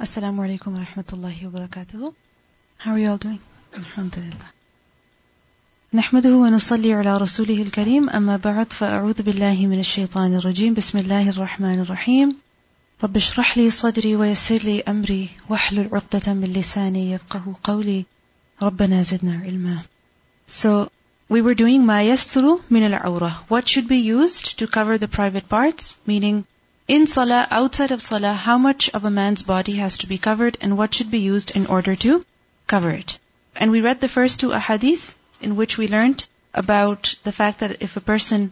Assalamu alaikum wa rahmatullahi wa barakatuh. How are you all doing? Alhamdulillah. نحمده ونصلي على رسوله الكريم أما بعد فأعوذ بالله من الشيطان الرجيم بسم الله الرحمن الرحيم رب اشرح لي صدري ويسر لي أمري واحلل عقدة من لساني يفقه قولي ربنا زدنا علما So we were doing ما يستر من العورة What should be used to cover the private parts meaning in salah, outside of salah, how much of a man's body has to be covered and what should be used in order to cover it. And we read the first two ahadith in which we learned about the fact that if a person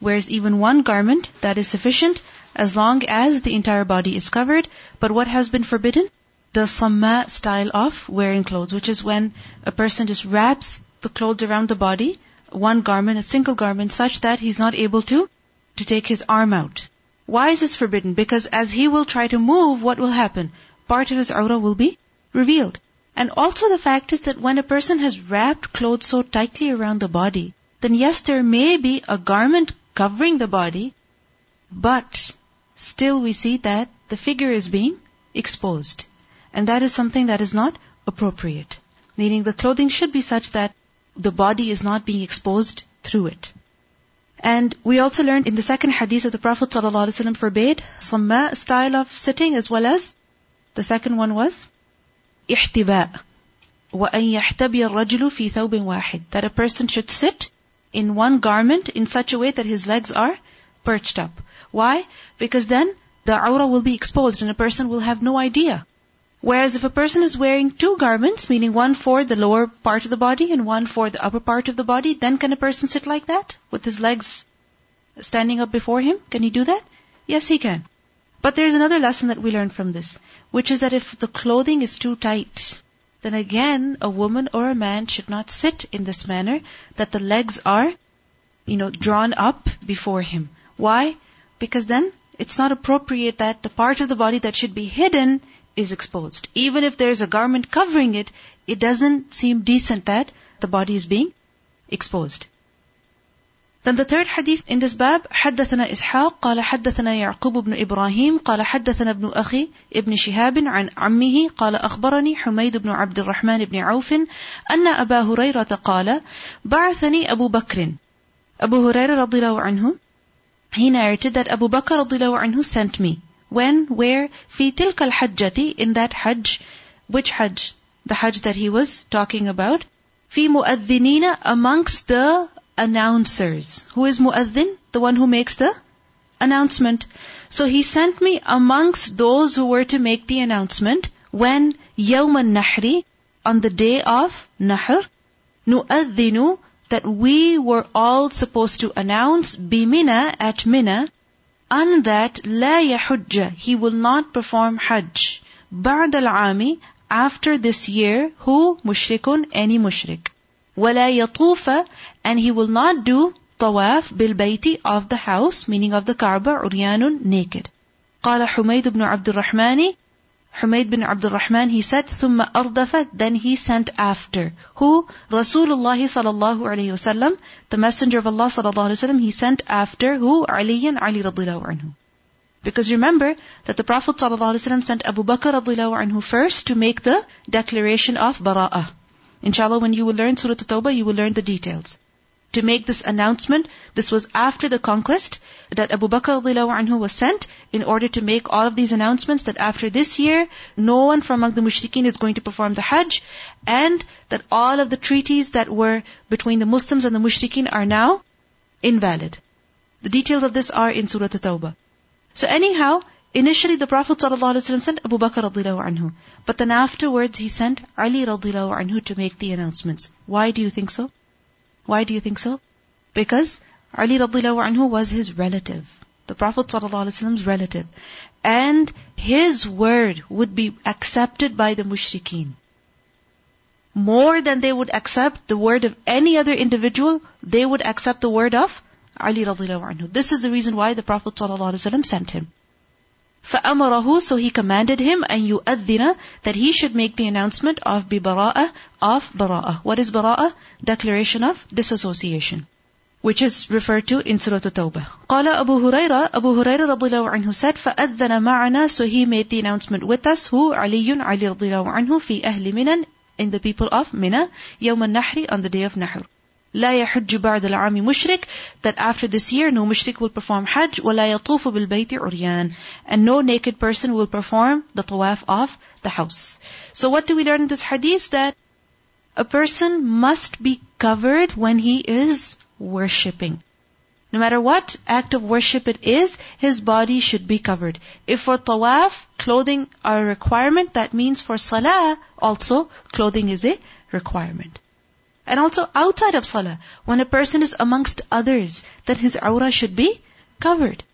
wears even one garment, that is sufficient as long as the entire body is covered. But what has been forbidden? The samma style of wearing clothes, which is when a person just wraps the clothes around the body, one garment, a single garment, such that he's not able to, to take his arm out. Why is this forbidden? Because as he will try to move, what will happen? Part of his awrah will be revealed. And also the fact is that when a person has wrapped clothes so tightly around the body, then yes, there may be a garment covering the body, but still we see that the figure is being exposed. And that is something that is not appropriate. Meaning the clothing should be such that the body is not being exposed through it. And we also learned in the second hadith of the Prophet ﷺ forbade samma style of sitting as well as the second one was ihtiba. وَأَن يَحْتَبِيَ الرَّجُلُ فِي ثَوْبٍ وَاحِدٍ That a person should sit in one garment in such a way that his legs are perched up. Why? Because then the awrah will be exposed and a person will have no idea Whereas if a person is wearing two garments, meaning one for the lower part of the body and one for the upper part of the body, then can a person sit like that? With his legs standing up before him? Can he do that? Yes, he can. But there's another lesson that we learn from this, which is that if the clothing is too tight, then again, a woman or a man should not sit in this manner, that the legs are, you know, drawn up before him. Why? Because then it's not appropriate that the part of the body that should be hidden is exposed. Even if there is a garment covering it, it doesn't seem decent that the body is being exposed. Then the third hadith in this bab, حدثنا إسحاق قال حدثنا يعقوب بن إبراهيم قال حدثنا ابن أخي ابن شهاب عن عمه قال أخبرني حميد بن عبد الرحمن بن عوف أن أبا هريرة قال بعثني أبو بكر أبو هريرة رضي الله عنه he narrated that Abu Bakr رضي الله عنه sent me when, where, fi tilkal hajjati, in that hajj, which hajj? The hajj that he was talking about. Fi mu'addinina, amongst the announcers. Who is mu'addin? The one who makes the announcement. So he sent me amongst those who were to make the announcement when Yawman Nahri, on the day of Nahr, Nu'addinu, that we were all supposed to announce Bimina at Mina, and that لا يحج, he will not perform Hajj. بعد العام, after this year, who? mushrikun, any mushrik. ولا يطوف, and he will not do طواف بالبيت of the house, meaning of the Kaaba, عريان, naked. قال حميد بن عبد الرحمن Humayd bin Abdul Rahman, he said, ثم أردف, then he sent after. Who? Rasulullah sallallahu alayhi wasallam, the Messenger of Allah sallallahu alayhi wasallam, he sent after who? Ali and Ali radiallahu anhu. Because remember that the Prophet sallallahu alayhi wasallam sent Abu Bakr radiallahu anhu first to make the declaration of bara'ah. Inshallah, when you will learn Surah At-Tawbah, you will learn the details. To make this announcement, this was after the conquest, that Abu Bakr anhu was sent in order to make all of these announcements that after this year, no one from among the mushrikeen is going to perform the Hajj, and that all of the treaties that were between the Muslims and the mushrikeen are now invalid. The details of this are in Surah At-Tawbah. So anyhow, initially the Prophet ﷺ sent Abu Bakr anhu, but then afterwards he sent Ali anhu to make the announcements. Why do you think so? Why do you think so? Because Ali radiallahu anhu was his relative. The Prophet ﷺ's relative. And his word would be accepted by the mushrikeen. More than they would accept the word of any other individual, they would accept the word of Ali radiallahu anhu. This is the reason why the Prophet ﷺ sent him. فَأَمَرَهُ So he commanded him أن يؤذن that he should make the announcement of ببراءة of براءة. What is براءة? Declaration of disassociation. which is referred to in Surah At-Tawbah. قال Abu Huraira, Abu Huraira radiallahu anhu said, فَأَذَّنَ مَعَنَا So he made the announcement with us, who Ali Ali radiallahu anhu, في أهل مِنَن, in the people of Mina, يوم النحر, on the day of Nahr. لا يحج بعد العام مشرك that after this year no mushrik will perform hajj ولا يطوف بالبيت عريان and no naked person will perform the tawaf of the house. So what do we learn in this hadith? That a person must be covered when he is worshipping. No matter what act of worship it is, his body should be covered. If for tawaf, clothing are a requirement, that means for salah, also, clothing is a requirement. And also outside of salah, when a person is amongst others, then his awrah should be covered.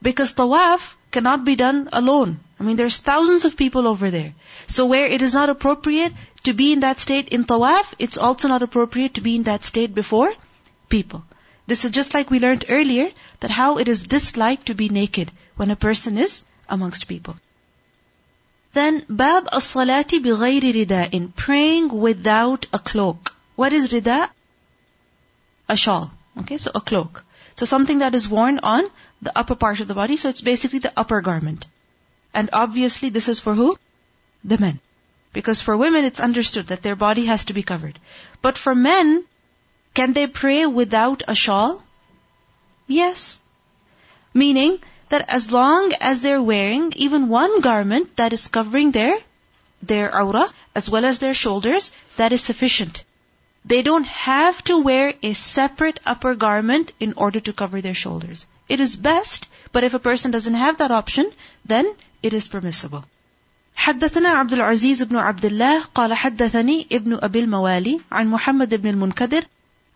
Because tawaf cannot be done alone. I mean, there's thousands of people over there. So where it is not appropriate to be in that state in tawaf, it's also not appropriate to be in that state before people. This is just like we learned earlier, that how it is disliked to be naked when a person is amongst people. Then, bab as-salati bighayri rida'in, praying without a cloak. What is rida? A shawl. Okay, so a cloak. So something that is worn on the upper part of the body, so it's basically the upper garment. And obviously this is for who? The men. Because for women it's understood that their body has to be covered. But for men, can they pray without a shawl? Yes. Meaning that as long as they're wearing even one garment that is covering their, their awrah as well as their shoulders, that is sufficient. They don't have to wear a separate upper garment in order to cover their shoulders. It is best, but if a person doesn't have that option, then it is permissible. حدثنا عبد العزيز بن عبد الله قال حدثني ابن أبي الموالي عن محمد بن المنكدر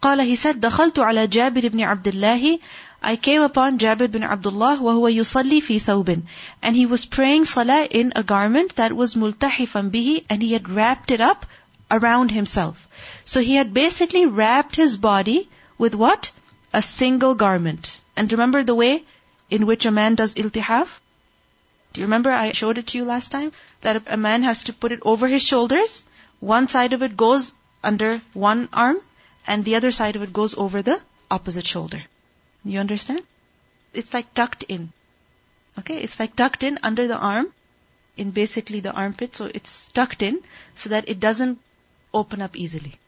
قال he said دخلت على جابر بن عبد الله I came upon Jabir bin Abdullah وهو يصلي في ثوب and he was praying salah in a garment that was ملتحفا به and he had wrapped it up around himself. So he had basically wrapped his body with what? A single garment. And remember the way in which a man does iltihaf? Do you remember I showed it to you last time? That a man has to put it over his shoulders. One side of it goes under one arm and the other side of it goes over the opposite shoulder. You understand? It's like tucked in. Okay, it's like tucked in under the arm, in basically the armpit, so it's tucked in so that it doesn't open up easily.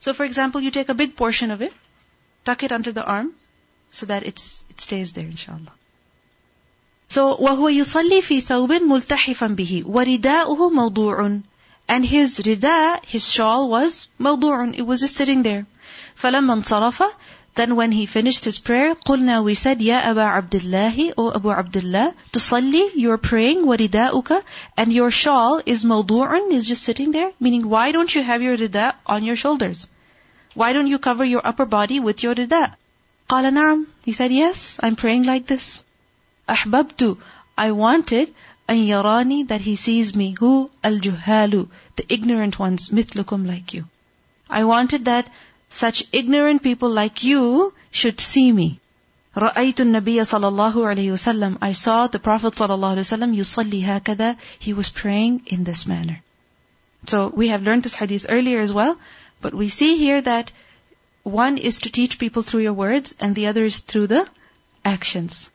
So for example, you take a big portion of it, tuck it under the arm, so that it's, it stays there inshallah. So, وَهُوَ يُصَلِّي فِي ثَوْبٍ مُلْتَحِفًا بِهِ وَرِدَاؤُهُ مَوْضُوعٌ and his rida, his shawl was موضوع. It was just sitting there. فَلَمَّا انصَرَفَ Then when he finished his prayer, قُلْنَا we said, يَا أَبَا عَبْدِ اللَّهِ O Abu Abdullah, تصلي, you're praying, وَرِدَاؤُكَ And your shawl is موضوع, is just sitting there. Meaning, why don't you have your rida on your shoulders? Why don't you cover your upper body with your rida? قال نعم. He said, yes, I'm praying like this. أحببت. I wanted أن يراني that he sees me. Who? Al-Juhalu, the ignorant ones, مثلكم like you. I wanted that such ignorant people like you should see me. رأيت النبي صلى الله عليه وسلم I saw the Prophet صلى الله عليه وسلم يصلي هكذا He was praying in this manner. So we have learned this hadith earlier as well, but we see here that one is to teach people through your words and the other is through the actions.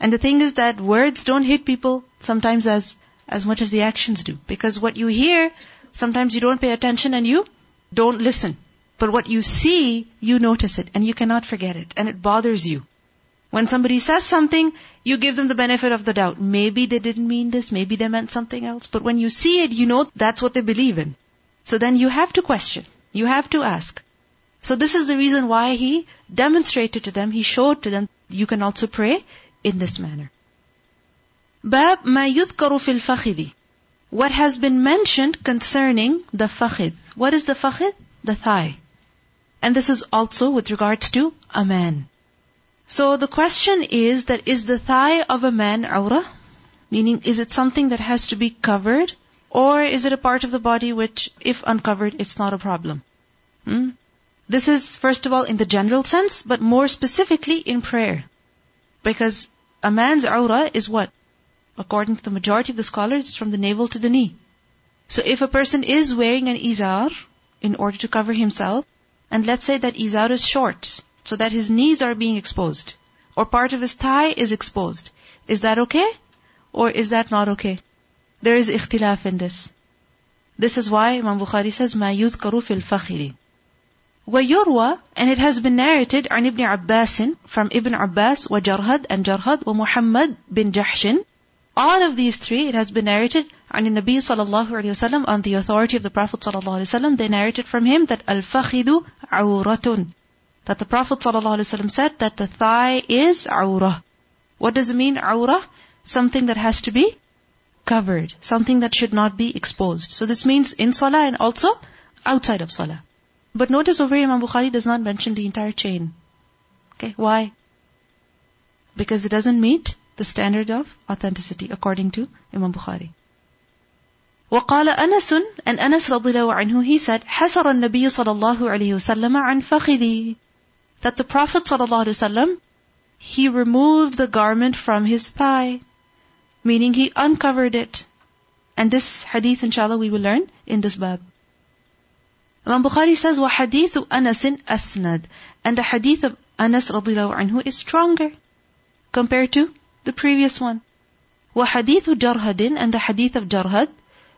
And the thing is that words don't hit people sometimes as, as much as the actions do. Because what you hear, sometimes you don't pay attention and you don't listen. But what you see, you notice it and you cannot forget it and it bothers you. When somebody says something, you give them the benefit of the doubt. Maybe they didn't mean this, maybe they meant something else. But when you see it, you know that's what they believe in. So then you have to question. You have to ask. So this is the reason why he demonstrated to them, he showed to them, you can also pray in this manner. Bab ma yudkaru fil fakhidi. What has been mentioned concerning the fakhid. What is the fakhid? The thigh. And this is also with regards to a man. So the question is that is the thigh of a man awrah? Meaning, is it something that has to be covered? Or is it a part of the body which, if uncovered, it's not a problem? Hmm? This is, first of all, in the general sense, but more specifically in prayer. Because a man's aura is what? According to the majority of the scholars, it's from the navel to the knee. So if a person is wearing an izar in order to cover himself, and let's say that izar is short, so that his knees are being exposed, or part of his thigh is exposed. Is that okay? Or is that not okay? There is ikhtilaf in this. This is why Imam Bukhari says, ما يذكر في الفخذ. ويروى, and it has been narrated عن ابن عباس, from Ibn Abbas, وجرهد, and Jarhad, ومحمد bin Jahshin. All of these three, it has been narrated عن النبي صلى الله عليه وسلم, on the authority of the Prophet صلى الله عليه وسلم, they narrated from him that الفخذ عورة. That the Prophet صلى الله عليه وسلم said that the thigh is عورة. What does it mean, عورة? Something that has to be covered, something that should not be exposed. So this means in salah and also outside of salah. But notice over here Imam Bukhari does not mention the entire chain. Okay, why? Because it doesn't meet the standard of authenticity according to Imam Bukhari. وقال أنس and Anas رضي الله عنه he said حسر النبي صلى الله عليه وسلم عن فخذي that the Prophet صلى الله عليه وسلم he removed the garment from his thigh meaning he uncovered it. And this hadith, inshallah, we will learn in this bab. Imam Bukhari says, وَحَدِيثُ أَنَسٍ أَسْنَدٍ And the hadith of Anas radiallahu anhu is stronger compared to the previous one. وَحَدِيثُ جَرْهَدٍ And the hadith of Jarhad,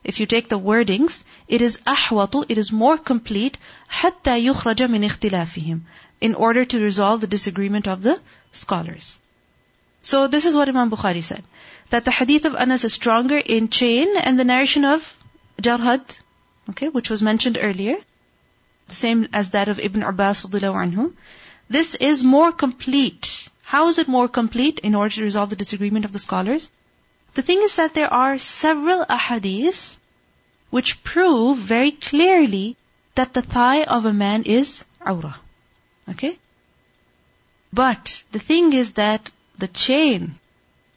if you take the wordings, it is أحوط, it is more complete, حتى يخرج من اختلافهم, in order to resolve the disagreement of the scholars. So this is what Imam Bukhari said that the hadith of Anas is stronger in chain and the narration of Jarhad, okay, which was mentioned earlier, the same as that of Ibn Abbas anhu. This is more complete. How is it more complete in order to resolve the disagreement of the scholars? The thing is that there are several ahadiths which prove very clearly that the thigh of a man is awrah. Okay? But the thing is that the chain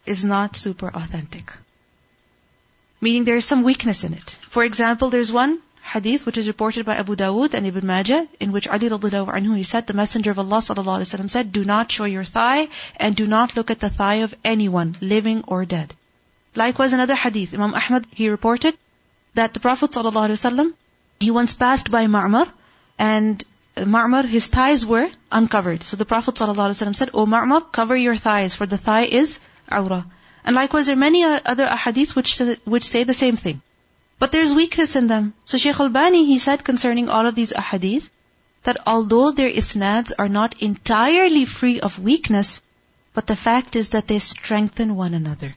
is not super authentic. Meaning there is some weakness in it. For example, there's one hadith which is reported by Abu Dawood and Ibn Majah in which Ali radiallahu anhu he said the Messenger of Allah sallallahu alaihi wasallam said, "Do not show your thigh and do not look at the thigh of anyone, living or dead." Likewise, another hadith, Imam Ahmad he reported that the Prophet sallallahu alaihi wasallam he once passed by Ma'mar and Ma'mar, his thighs were uncovered. So the Prophet ﷺ said, O Ma'mar, cover your thighs, for the thigh is awrah. And likewise, there are many other ahadith which, which say the same thing. But there's weakness in them. So Shaykh al-Bani, he said concerning all of these ahadith, that although their isnads are not entirely free of weakness, but the fact is that they strengthen one another.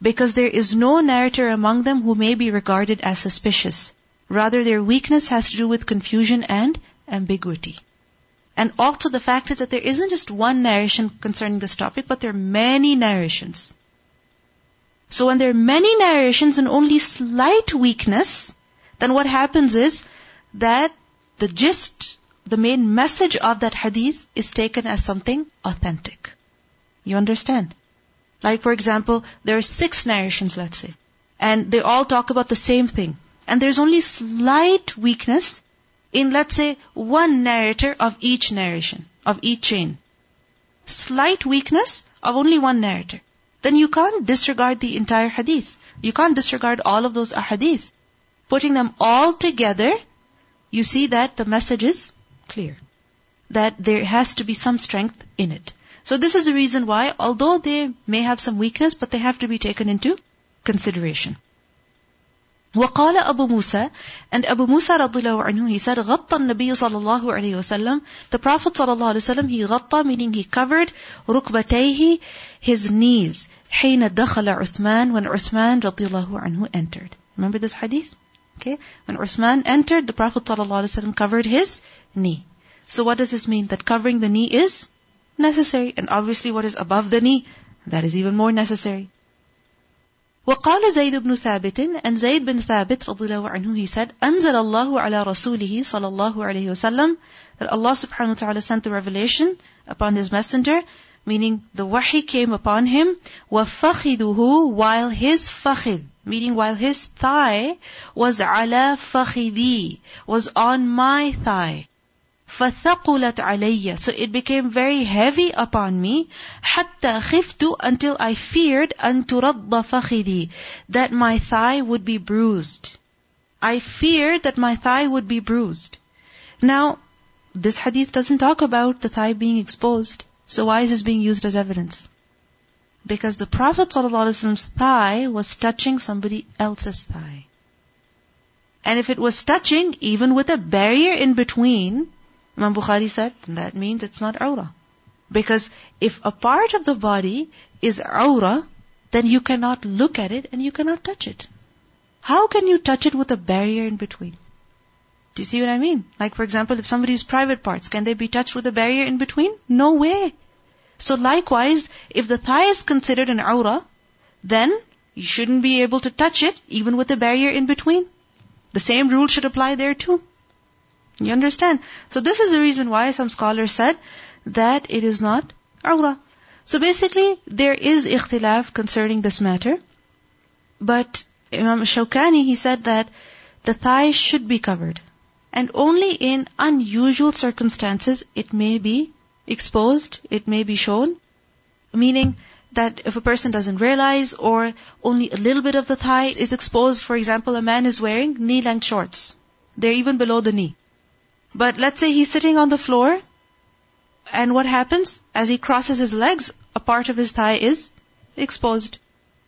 Because there is no narrator among them who may be regarded as suspicious. Rather, their weakness has to do with confusion and ambiguity. And also the fact is that there isn't just one narration concerning this topic, but there are many narrations. So when there are many narrations and only slight weakness, then what happens is that the gist, the main message of that hadith is taken as something authentic. You understand? Like for example, there are six narrations, let's say, and they all talk about the same thing. And there's only slight weakness in let's say one narrator of each narration, of each chain. Slight weakness of only one narrator. Then you can't disregard the entire hadith. You can't disregard all of those ahadith. Putting them all together, you see that the message is clear. That there has to be some strength in it. So this is the reason why, although they may have some weakness, but they have to be taken into consideration. وقال أبو موسى and Abu Musa رضي الله عنه he said غطى النبي صلى الله عليه وسلم the Prophet صلى الله عليه وسلم he غطى meaning he covered ركبتيه his knees حين دخل عثمان when عثمان رضي الله عنه entered remember this hadith okay when Uthman entered the Prophet صلى الله عليه وسلم covered his knee so what does this mean that covering the knee is necessary and obviously what is above the knee that is even more necessary وقال زيد بن ثابت and Zayd bin Thabit رضي الله عنه he said أنزل الله على رسوله صلى الله عليه وسلم that Allah subhanahu wa ta'ala sent the revelation upon his messenger meaning the wahi came upon him وفخذه while his fakhid meaning while his thigh was على فخذي was on my thigh فَثَقُلَتْ عَلَيَّ So it became very heavy upon me حَتَّى خِفْتُ until I feared أَن تُرَضَّ فَخِذِي That my thigh would be bruised. I feared that my thigh would be bruised. Now, this hadith doesn't talk about the thigh being exposed. So why is this being used as evidence? Because the Prophet ﷺ's thigh was touching somebody else's thigh. And if it was touching, even with a barrier in between, Imam Bukhari said, that means it's not awrah. Because if a part of the body is awrah, then you cannot look at it and you cannot touch it. How can you touch it with a barrier in between? Do you see what I mean? Like for example, if somebody's private parts, can they be touched with a barrier in between? No way. So likewise, if the thigh is considered an awrah, then you shouldn't be able to touch it even with a barrier in between. The same rule should apply there too. You understand? So this is the reason why some scholars said that it is not awrah. So basically, there is ikhtilaf concerning this matter. But Imam Shawkani, he said that the thigh should be covered. And only in unusual circumstances it may be exposed, it may be shown. Meaning that if a person doesn't realize or only a little bit of the thigh is exposed, for example, a man is wearing knee-length shorts. They're even below the knee. But let's say he's sitting on the floor and what happens? As he crosses his legs, a part of his thigh is exposed.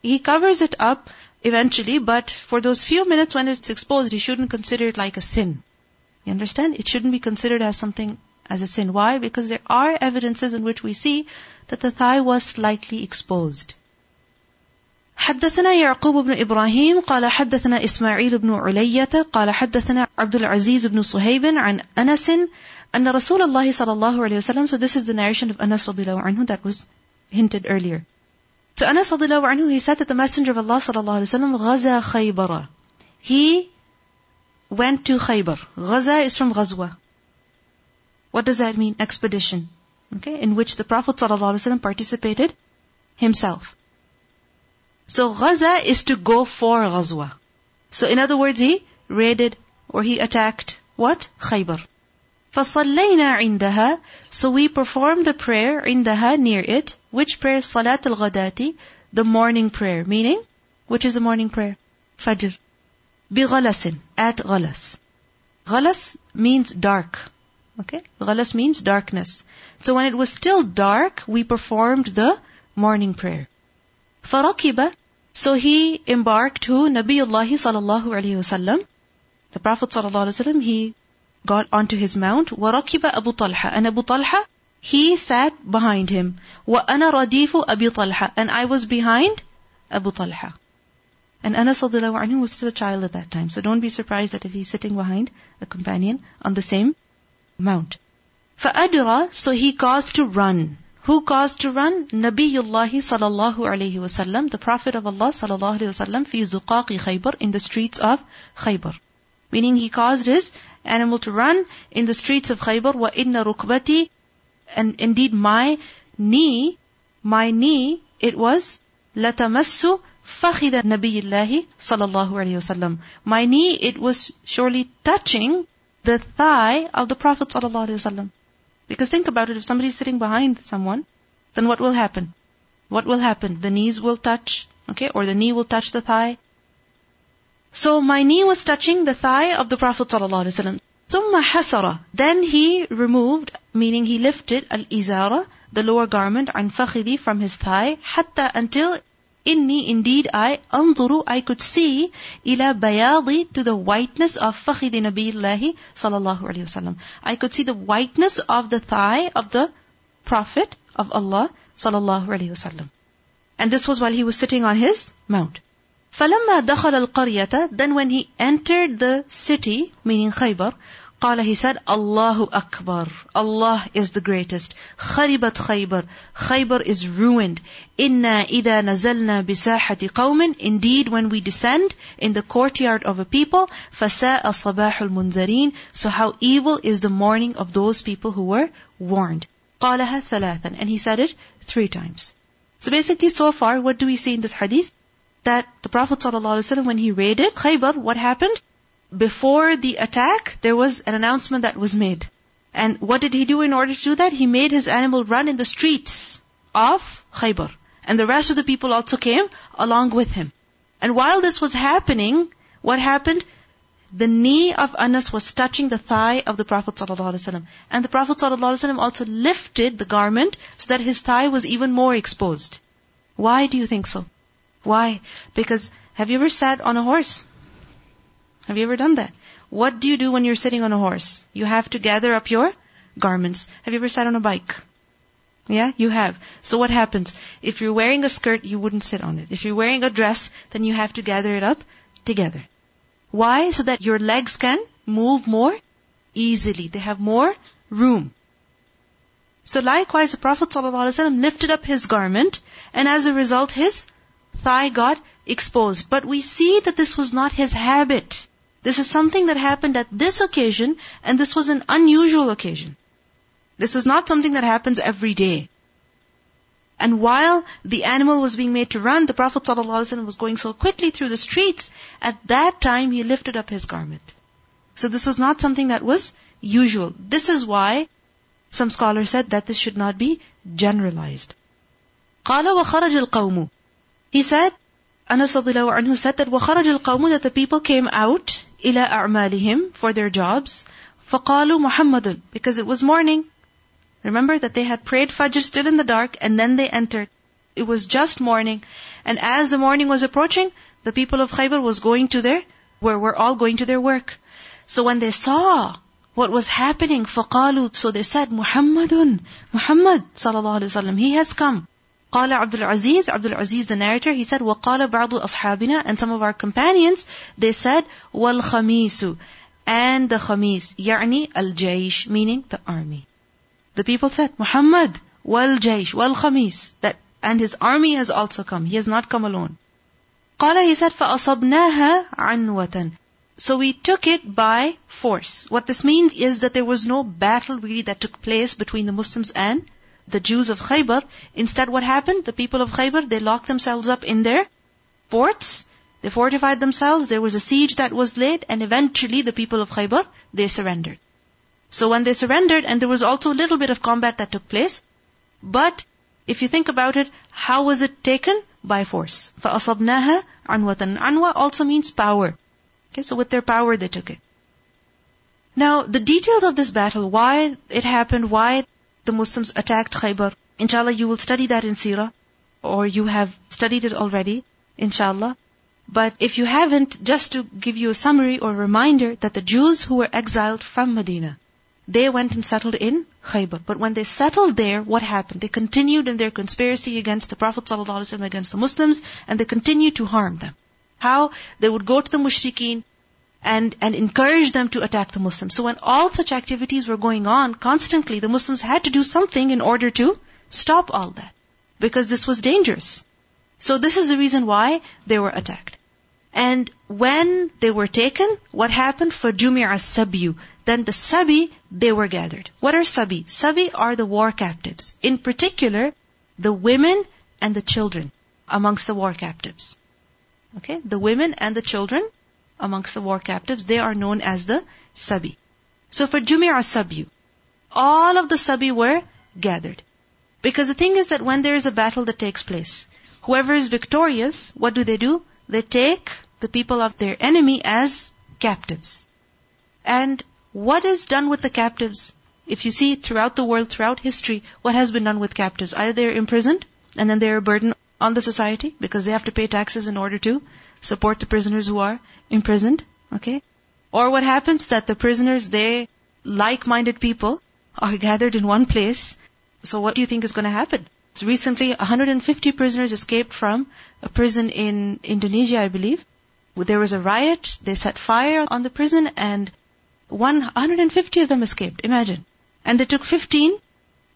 He covers it up eventually, but for those few minutes when it's exposed, he shouldn't consider it like a sin. You understand? It shouldn't be considered as something as a sin. Why? Because there are evidences in which we see that the thigh was slightly exposed. حدثنا يعقوب بن إبراهيم قال حدثنا إسماعيل بن علية قال حدثنا عبد العزيز بن صهيب عن أنس أن رسول الله صلى الله عليه وسلم so this is the narration of Anas رضي الله عنه that was hinted earlier. To Anas رضي الله عنه he said that the messenger of Allah صلى الله عليه وسلم غزا خيبر he went to خيبر غزا is from غزوة what does that mean? Expedition. Okay? In which the Prophet صلى الله عليه وسلم participated himself. so ghaza is to go for ghazwa. So in other words, he raided or he attacked what? Khaybar. فَصَلَّيْنَا عِنْدَهَا So we performed the prayer عِنْدَهَا near it. Which prayer? Salat al-ghadati. The morning prayer. Meaning? Which is the morning prayer? Fajr. بِغَلَسٍ At ghalas. Ghalas means dark. Okay? Ghalas means darkness. So when it was still dark, we performed the morning prayer. فَرَكِبَ so he embarked to Nabiullah sallallahu alayhi wasallam. The Prophet sallallahu alayhi wasallam, he got onto his mount. وَرَكِبَ Abu Talha. And Abu Talha, he sat behind him. وَأَنَا رَدِيفُ أَبِي طَلْحَ And I was behind Abu Talha. And Anas sallallahu anhu was still a child at that time. So don't be surprised that if he's sitting behind a companion on the same mount. فَأَدْرَى So he caused to run. Who caused to run? Nabiyullah sallallahu alayhi wasallam, the Prophet of Allah sallallahu alayhi wasallam, fi zuqaqi Khaybar, in the streets of Khaybar. Meaning he caused his animal to run in the streets of Khaybar, wa inna rukbati, and indeed my knee, my knee, it was latamassu fakhida nabiyillahi sallallahu alayhi wasallam. My knee, it was surely touching the thigh of the Prophet sallallahu alayhi wasallam. Because think about it, if somebody is sitting behind someone, then what will happen? What will happen? The knees will touch, okay, or the knee will touch the thigh. So my knee was touching the thigh of the Prophet ﷺ. ثم حسر. Then he removed, meaning he lifted al-izara, the lower garment, an fakhidi from his thigh, حتى until Inni, indeed I, anzuru, I could see, ila bayadi, to the whiteness of fakhidi nabiyillahi sallallahu alayhi wasallam. I could see the whiteness of the thigh of the Prophet of Allah sallallahu alayhi wasallam. And this was while he was sitting on his mount. فَلَمَّا دَخَلَ الْقَرْيَةَ Then when he entered the city, meaning Khaybar, قال he said Allahu Akbar Allah is the greatest خربت خيبر Khaybar is ruined إنا إذا نزلنا بساحة قوم Indeed when we descend in the courtyard of a people فساء صباح المنذرين So how evil is the morning of those people who were warned قالها ثلاثا And he said it three times So basically so far what do we see in this hadith? That the Prophet ﷺ when he raided Khaybar, what happened? Before the attack, there was an announcement that was made. And what did he do in order to do that? He made his animal run in the streets of Khaybar. And the rest of the people also came along with him. And while this was happening, what happened? the knee of Anas was touching the thigh of the Prophet ﷺ. And the Prophet ﷺ also lifted the garment so that his thigh was even more exposed. Why do you think so? Why? Because have you ever sat on a horse? Have you ever done that? What do you do when you're sitting on a horse? You have to gather up your garments. Have you ever sat on a bike? Yeah, you have. So what happens? If you're wearing a skirt, you wouldn't sit on it. If you're wearing a dress, then you have to gather it up together. Why? So that your legs can move more easily. They have more room. So likewise, the Prophet ﷺ lifted up his garment, and as a result, his thigh got exposed. But we see that this was not his habit. This is something that happened at this occasion, and this was an unusual occasion. This is not something that happens every day. And while the animal was being made to run, the Prophet ﷺ was going so quickly through the streets, at that time he lifted up his garment. So this was not something that was usual. This is why some scholars said that this should not be generalized. قال وخرج القوم. He said, Anas anhu said that وخرج القوم that the people came out إلى أعمالهم for their jobs. فقالوا محمد because it was morning. Remember that they had prayed Fajr still in the dark and then they entered. It was just morning. And as the morning was approaching, the people of Khaybar was going to their, were, were all going to their work. So when they saw what was happening, فَقَالُوا So they said, Muhammadun, Muhammad sallallahu alaihi wasallam, he has come. قال عبد العزيز عبد العزيز the narrator he said وقال بعض أصحابنا and some of our companions they said والخميس and the khamis يعني الجيش meaning the army the people said, Muhammad, wal jaysh, wal khamis, that, and his army has also come. He has not come alone. قال, he said, فَأَصَبْنَاهَا عَنْوَةً So we took it by force. What this means is that there was no battle really that took place between the Muslims and the Jews of Khaybar. Instead, what happened? The people of Khaybar, they locked themselves up in their forts. They fortified themselves. There was a siege that was laid, and eventually the people of Khaybar, they surrendered. So when they surrendered, and there was also a little bit of combat that took place, but if you think about it, how was it taken? By force. فَأَصَبْنَاهَا عَنْوَةً Anwa also means power. Okay, so with their power they took it. Now, the details of this battle, why it happened, why the Muslims attacked Khaybar, inshallah you will study that in Sirah, or you have studied it already, inshallah. But if you haven't, just to give you a summary or reminder that the Jews who were exiled from Medina, they went and settled in Khaybar. But when they settled there, what happened? They continued in their conspiracy against the Prophet ﷺ, against the Muslims, and they continued to harm them. How? They would go to the mushrikeen and, and encourage them to attack the Muslims. So when all such activities were going on constantly, the Muslims had to do something in order to stop all that. Because this was dangerous. So this is the reason why they were attacked. And when they were taken, what happened for Jumi'a Sabiyu? Then the Sabi, they were gathered. What are Sabi? Sabi are the war captives. In particular, the women and the children amongst the war captives. Okay? The women and the children amongst the war captives, they are known as the Sabi. So for Jumi'a Sabiyu, all of the Sabi were gathered. Because the thing is that when there is a battle that takes place, whoever is victorious, what do they do? They take the people of their enemy as captives. And what is done with the captives? If you see throughout the world, throughout history, what has been done with captives? Either they're imprisoned, and then they're a burden on the society, because they have to pay taxes in order to support the prisoners who are imprisoned, okay? Or what happens that the prisoners, they, like-minded people, are gathered in one place. So what do you think is going to happen? So recently, 150 prisoners escaped from a prison in Indonesia, I believe. There was a riot, they set fire on the prison, and 150 of them escaped. Imagine. And they took 15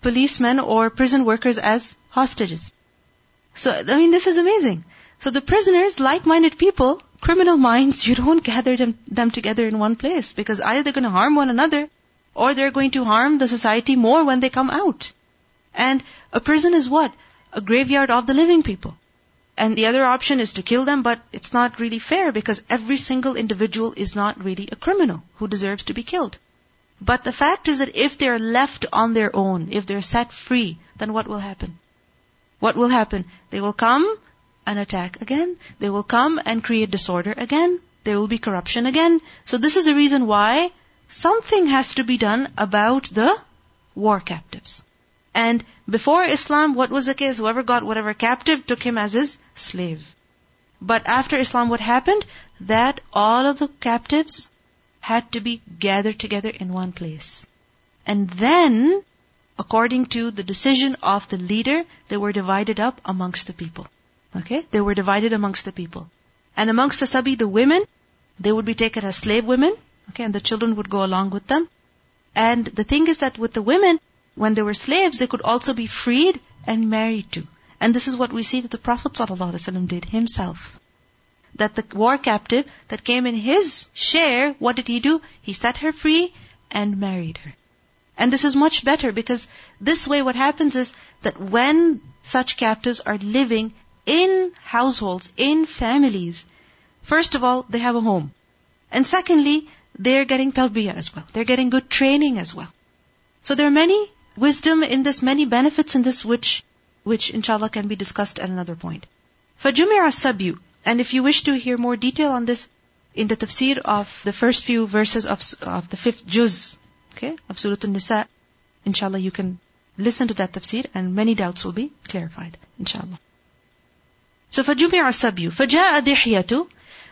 policemen or prison workers as hostages. So, I mean, this is amazing. So the prisoners, like-minded people, criminal minds, you don't gather them, them together in one place because either they're going to harm one another or they're going to harm the society more when they come out. And a prison is what? A graveyard of the living people. And the other option is to kill them, but it's not really fair because every single individual is not really a criminal who deserves to be killed. But the fact is that if they're left on their own, if they're set free, then what will happen? What will happen? They will come and attack again. They will come and create disorder again. there will be corruption again. So this is the reason why something has to be done about the war captives. And before Islam, what was the case? Whoever got whatever captive took him as his slave. But after Islam, what happened? That all of the captives had to be gathered together in one place. And then, according to the decision of the leader, they were divided up amongst the people. Okay? They were divided amongst the people. And amongst the Sabi, the women, they would be taken as slave women. Okay? And the children would go along with them. And the thing is that with the women, when they were slaves, they could also be freed and married to. And this is what we see that the Prophet ﷺ did himself. That the war captive that came in his share, what did he do? He set her free and married her. And this is much better because this way what happens is that when such captives are living in households, in families, first of all, they have a home. And secondly, they're getting tarbiyah as well. They're getting good training as well. So there are many wisdom in this, many benefits in this, which, which inshallah can be discussed at another point. فَجُمِعَ السَّبْيُ And if you wish to hear more detail on this, in the tafsir of the first few verses of, of the fifth juz, okay, of Surah Nisa, inshallah you can listen to that tafsir and many doubts will be clarified, inshallah. So فَجُمِعَ السَّبْيُ فَجَاءَ دِحْيَةُ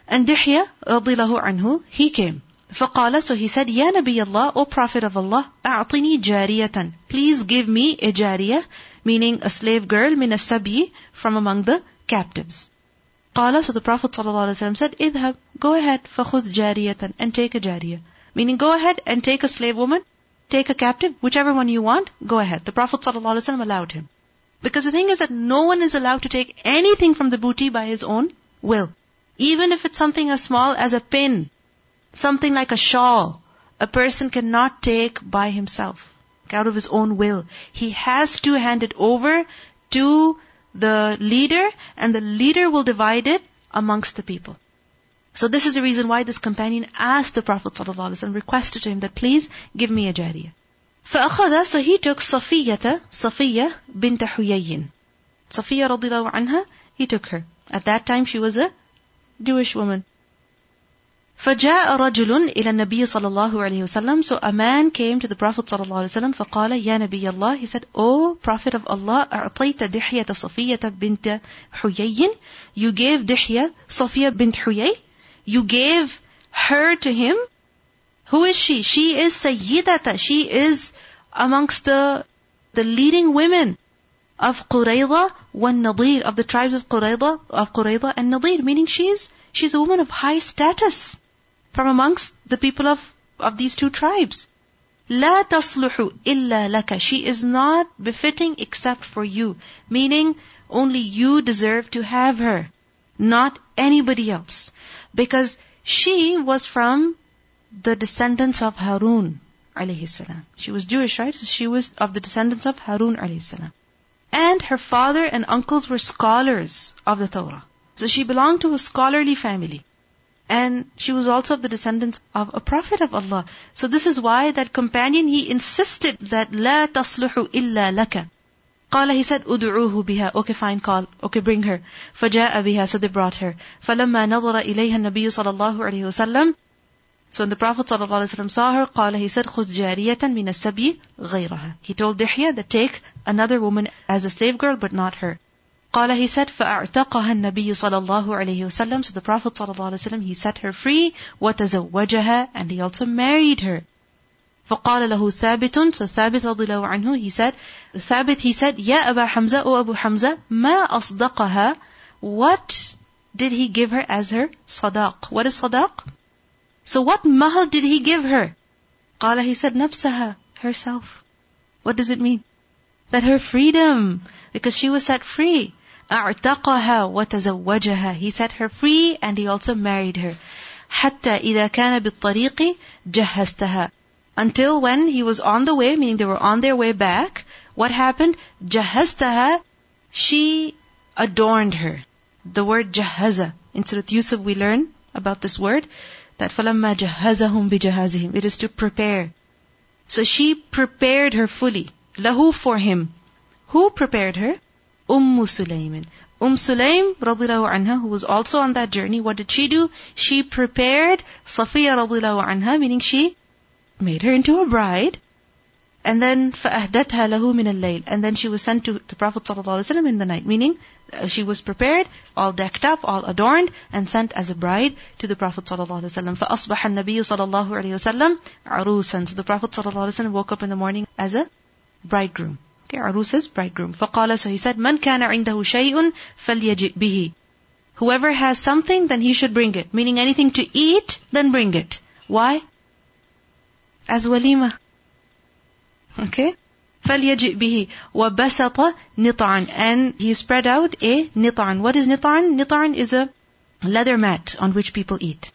And Dihya, رضي الله عنه, he came. فقال, so he said, Ya Nabi Allah, O Prophet of Allah, أعطني جارية. Please give me a jariyah, meaning a slave girl, من السبي, from among the captives. قال, so the Prophet ﷺ said, اذهب, go ahead, فخذ جارية, and take a jariyah. Meaning go ahead and take a slave woman, take a captive, whichever one you want, go ahead. The Prophet ﷺ allowed him. Because the thing is that no one is allowed to take anything from the booty by his own will. Even if it's something as small as a pin, Something like a shawl, a person cannot take by himself, out of his own will. He has to hand it over to the leader, and the leader will divide it amongst the people. So this is the reason why this companion asked the Prophet ﷺ and requested to him that please give me a jariyah. فأخذ so صفية صفية بنت حيي صفية رضي الله عنها he took her. At that time she was a Jewish woman. فجاء رجل إلى النبي صلى الله عليه وسلم So a man came to the Prophet صلى الله عليه وسلم فقال يا نبي الله He said, O Prophet of Allah أعطيت دحية صفية بنت حيي You gave دحية صفية بنت حيي You gave her to him Who is she? She is Sayyidata. She is amongst the, the leading women of Qurayza and Nadir, of the tribes of Qurayza, of Qurayza and Nadir, meaning she's, she's a woman of high status from amongst the people of, of these two tribes. لا تصلح إلا لك. She is not befitting except for you. Meaning, only you deserve to have her. Not anybody else. Because she was from the descendants of Harun alayhi salam. She was Jewish, right? So she was of the descendants of Harun alayhi salam. And her father and uncles were scholars of the Torah. So she belonged to a scholarly family. And she was also of the descendants of a prophet of Allah. So this is why that companion, he insisted that لا تصلح إلا لك. قال he said ادعوه بها okay fine call okay bring her فجاء بها so they brought her فلما نظر إليها النبي صلى الله عليه وسلم so when the Prophet صلى الله عليه وسلم saw her قال he said خذ جارية من السبي غيرها he told Dihya that take another woman as a slave girl but not her قال he said فأعتقها النبي صلى الله عليه وسلم so the Prophet صلى الله عليه وسلم he set her free وتزوجها and he also married her فقال له ثابت so ثابت رضي الله عنه he said ثابت he said يا أبا حمزة أو أبو حمزة ما أصدقها what did he give her as her صداق what is صداق so what mahar did he give her قال he said نفسها herself what does it mean that her freedom because she was set free أعتقها وتزوجها He set her free and he also married her حتى إذا كان بالطريق جهزتها Until when he was on the way, meaning they were on their way back, what happened? جهزتها She adorned her. The word جهز In Surah Yusuf we learn about this word that فَلَمَّا جَهَّزَهُمْ بِجَهَازِهِمْ It is to prepare. So she prepared her fully. Lahu for him. Who prepared her? Umm Sulayman. Umm Sulaim radiallahu anha, who was also on that journey, what did she do? She prepared Safiya radiallahu anha, meaning she made her into a bride. And then فَأَهْدَتْهَا لَهُ مِنَ اللَّيْلِ And then she was sent to the Prophet ﷺ in the night. Meaning, uh, uh, she was prepared, all decked up, all adorned, and sent as a bride to the Prophet ﷺ. فَأَصْبَحَ النَّبِيُّ صَلَى اللَّهُ عَلَيْهِ وَسَلَّمْ عَرُوسًا So the Prophet ﷺ woke up in the morning as a bridegroom. Okay, عروس is bridegroom. فَقَالَ So he said, مَنْ كَانَ عِنْدَهُ شَيْءٌ فَلْيَجِئْ بِهِ Whoever has something, then he should bring it. Meaning anything to eat, then bring it. Why? As walima. Okay? فَلْيَجِئْ بِهِ وَبَسَطَ نِطْعًا And he spread out a نِطْعًا. What is نِطْعًا? نِطْعًا is a leather mat on which people eat.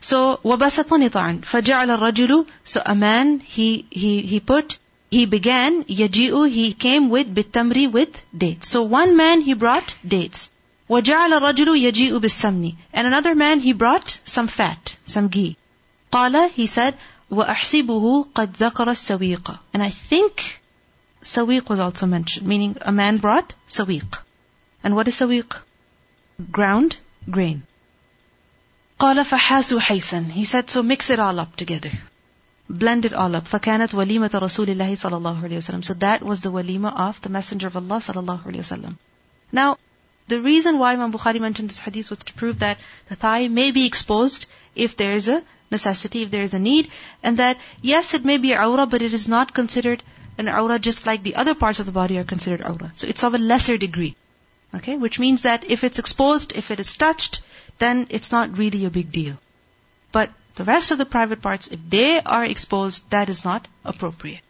So, وَبَسَطَ نِطْعًا فَجَعَلَ الرَّجُلُ So a man, he, he, he put, he began, يَجِئُ He came with بِالتَّمْرِ with dates. So one man, he brought dates. وَجَعَلَ الرَّجُلُ يَجِئُ بِالسَّمْنِ And another man, he brought some fat, some ghee. قال, he said, وَأَحْسِبُهُ قَدْ ذَكَرَ السَّوِيقَ And I think Sawiq was also mentioned, meaning a man brought Sawiq. And what is Sawiq? Ground grain. قال فحاسوا حيسا He said, so mix it all up together. Blend it all up. فكانت وليمة رسول الله صلى الله عليه وسلم. So that was the walima of the Messenger of Allah صلى الله عليه وسلم. Now, the reason why Imam Bukhari mentioned this hadith was to prove that the thigh may be exposed if there is a necessity, if there is a need, and that yes, it may be awrah, but it is not considered an awrah just like the other parts of the body are considered awrah. So it's of a lesser degree. Okay, which means that if it's exposed, if it is touched, then it's not really a big deal. But the rest of the private parts, if they are exposed, that is not appropriate.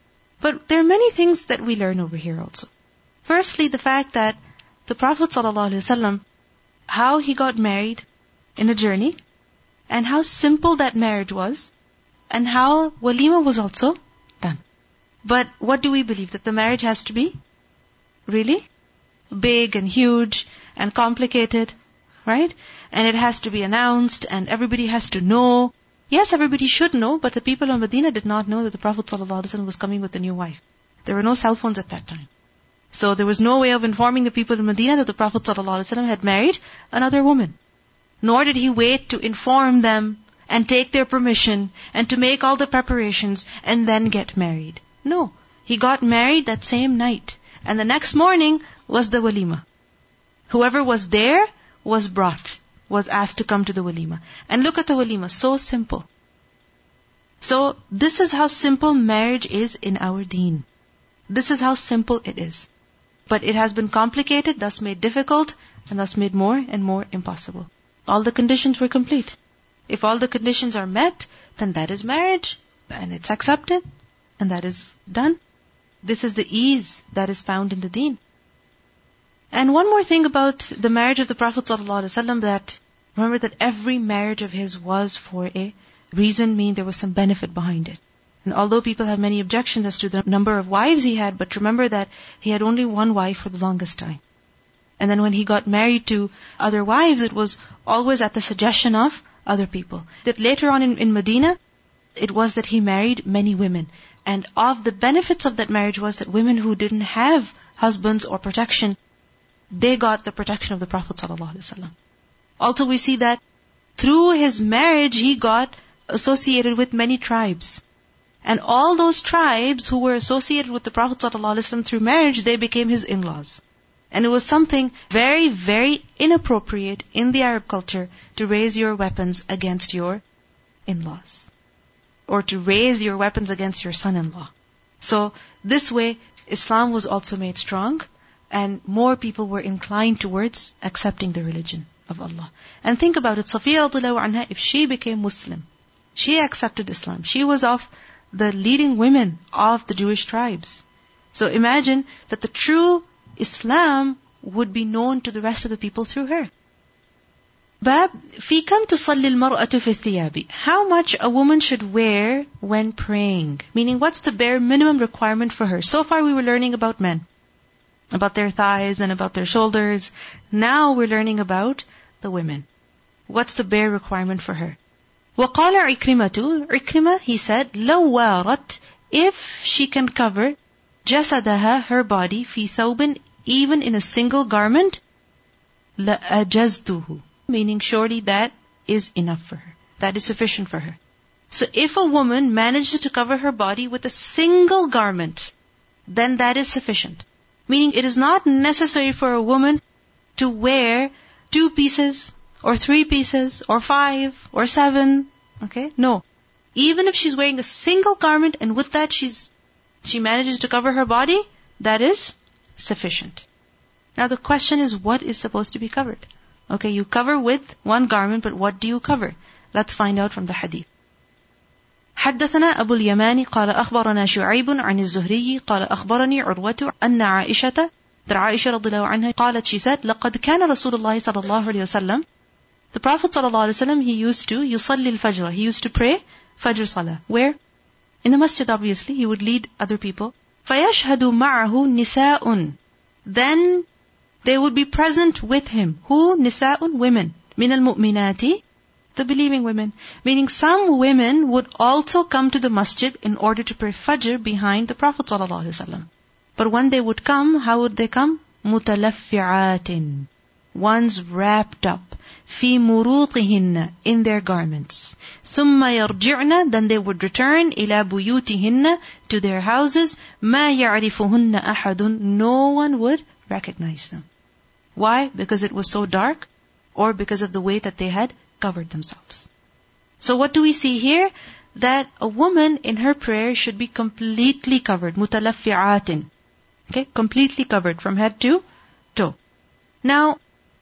But there are many things that we learn over here also. Firstly, the fact that the Prophet ﷺ, how he got married in a journey, and how simple that marriage was, and how walima was also. But what do we believe? That the marriage has to be really big and huge and complicated, right? And it has to be announced and everybody has to know. Yes, everybody should know, but the people of Medina did not know that the Prophet ﷺ was coming with a new wife. There were no cell phones at that time. So there was no way of informing the people in Medina that the Prophet ﷺ had married another woman. Nor did he wait to inform them and take their permission and to make all the preparations and then get married. No. He got married that same night. And the next morning was the walima. Whoever was there was brought, was asked to come to the walima. And look at the walima, so simple. So, this is how simple marriage is in our deen. This is how simple it is. But it has been complicated, thus made difficult, and thus made more and more impossible. All the conditions were complete. If all the conditions are met, then that is marriage, and it's accepted, and that is done. This is the ease that is found in the deen. And one more thing about the marriage of the Prophet ﷺ that remember that every marriage of his was for a reason, meaning there was some benefit behind it. And although people have many objections as to the number of wives he had, but remember that he had only one wife for the longest time. And then when he got married to other wives, it was always at the suggestion of other people. That later on in, in Medina, it was that he married many women. And of the benefits of that marriage was that women who didn't have husbands or protection, they got the protection of the Prophet ﷺ. Also we see that through his marriage, he got associated with many tribes. And all those tribes who were associated with the Prophet ﷺ through marriage, they became his in-laws. And it was something very, very inappropriate in the Arab culture to raise your weapons against your in-laws. Or to raise your weapons against your son-in-law. So, this way, Islam was also made strong, and more people were inclined towards accepting the religion of Allah. And think about it, Safiya anha, if she became Muslim, she accepted Islam. She was of the leading women of the Jewish tribes. So imagine that the true Islam would be known to the rest of the people through her. باب في كم تصلي المرأة في الثياب How much a woman should wear when praying. Meaning what's the bare minimum requirement for her. So far we were learning about men. About their thighs and about their shoulders. Now we're learning about the women. What's the bare requirement for her. وقال عكرمة عكرمة he said لو وارت if she can cover جسدها her body في ثوب even in a single garment, لَأَجَزْتُهُ Meaning surely that is enough for her. That is sufficient for her. So if a woman manages to cover her body with a single garment, then that is sufficient. Meaning it is not necessary for a woman to wear two pieces, or three pieces, or five, or seven. Okay? No. Even if she's wearing a single garment and with that she's, she manages to cover her body, that is sufficient. Now the question is what is supposed to be covered? Okay, you cover with one garment, but what do you cover? Let's find out from the hadith. حدثنا أبو اليمان قال أخبرنا شعيب عن الزهري قال أخبرني عروة أن عائشة عائشة رضي الله عنها قالت she said لقد كان رسول الله صلى الله عليه وسلم The Prophet صلى الله عليه وسلم he used to يصلي الفجر he used to pray Fajr Salah where in the masjid obviously he would lead other people فيشهد معه نساء then they would be present with him. Who? Nisa'un, women. Min al-mu'minati, the believing women. Meaning some women would also come to the masjid in order to pray Fajr behind the Prophet ﷺ. But when they would come, how would they come? Mutalaffi'atin. Ones wrapped up. Fi muruqihinna. In their garments. Summa yarji'na. Then they would return ila buyutihinna. To their houses. Ma ya'rifuhunna ahadun. No one would recognize them. Why? Because it was so dark or because of the way that they had covered themselves. So what do we see here? That a woman in her prayer should be completely covered, mutalaffi'atin. Okay, completely covered from head to toe. Now,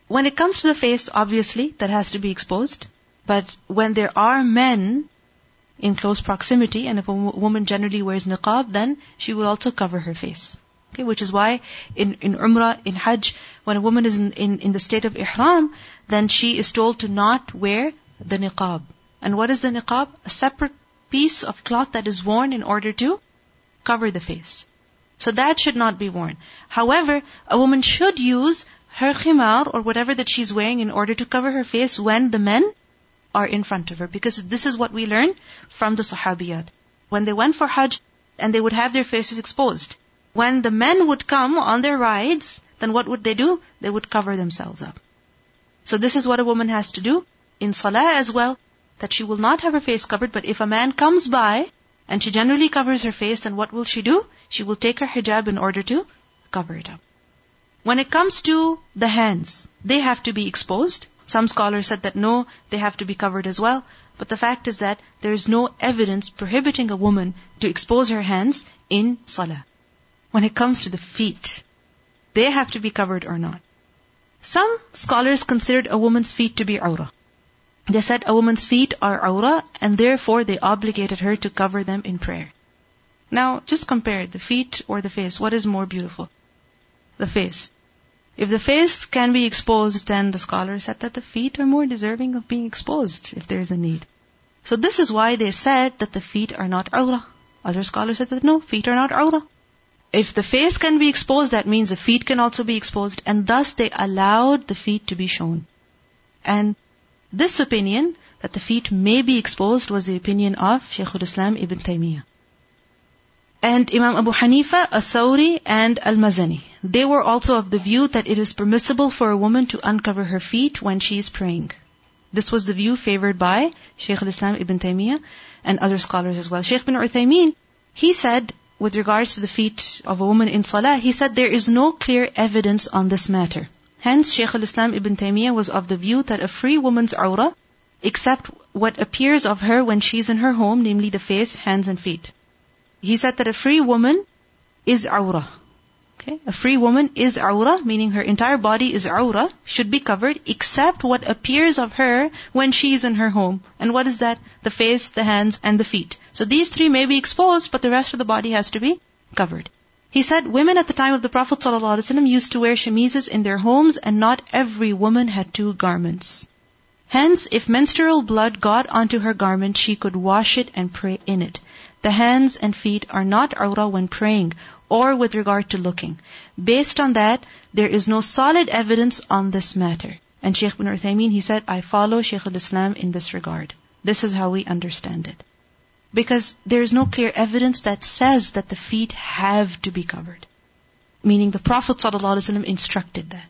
when it comes to the face, obviously, that has to be exposed. But when there are men in close proximity, and if a woman generally wears niqab, then she will also cover her face. Okay, which is why in, in Umrah, in Hajj, when a woman is in, in, in the state of Ihram, then she is told to not wear the niqab. And what is the niqab? A separate piece of cloth that is worn in order to cover the face. So that should not be worn. However, a woman should use her khimar or whatever that she's wearing in order to cover her face when the men are in front of her. Because this is what we learn from the Sahabiyat. When they went for Hajj and they would have their faces exposed when the men would come on their rides, then what would they do? They would cover themselves up. So this is what a woman has to do in salah as well, that she will not have her face covered, but if a man comes by and she generally covers her face, then what will she do? She will take her hijab in order to cover it up. When it comes to the hands, they have to be exposed. Some scholars said that no, they have to be covered as well. But the fact is that there is no evidence prohibiting a woman to expose her hands in salah when it comes to the feet, they have to be covered or not. Some scholars considered a woman's feet to be awrah. They said a woman's feet are awrah and therefore they obligated her to cover them in prayer. Now, just compare the feet or the face. What is more beautiful? The face. If the face can be exposed, then the scholars said that the feet are more deserving of being exposed if there is a need. So this is why they said that the feet are not awrah. Other scholars said that no, feet are not awrah. If the face can be exposed, that means the feet can also be exposed, and thus they allowed the feet to be shown. And this opinion, that the feet may be exposed, was the opinion of Shaykh al-Islam Ibn Taymiyyah. And Imam Abu Hanifa, Athawri, and Al-Mazani. They were also of the view that it is permissible for a woman to uncover her feet when she is praying. This was the view favored by Shaykh al-Islam Ibn Taymiyyah and other scholars as well. Shaykh bin Uthaymeen, he said with regards to the feet of a woman in salah, he said there is no clear evidence on this matter. Hence, Shaykh al-Islam Ibn Taymiyyah was of the view that a free woman's awrah, except what appears of her when she's in her home, namely the face, hands and feet. He said that a free woman is awrah. Okay? A free woman is awrah, meaning her entire body is awrah, should be covered, except what appears of her when she is in her home. And what is that? The face, the hands, and the feet. So these three may be exposed, but the rest of the body has to be covered. He said women at the time of the Prophet ﷺ used to wear chemises in their homes and not every woman had two garments. Hence, if menstrual blood got onto her garment, she could wash it and pray in it. The hands and feet are not awrah when praying or with regard to looking. Based on that, there is no solid evidence on this matter. And Sheikh bin Uthaymeen, he said, I follow Shaykh al-Islam in this regard. This is how we understand it. Because there is no clear evidence that says that the feet have to be covered. Meaning the Prophet ﷺ instructed that.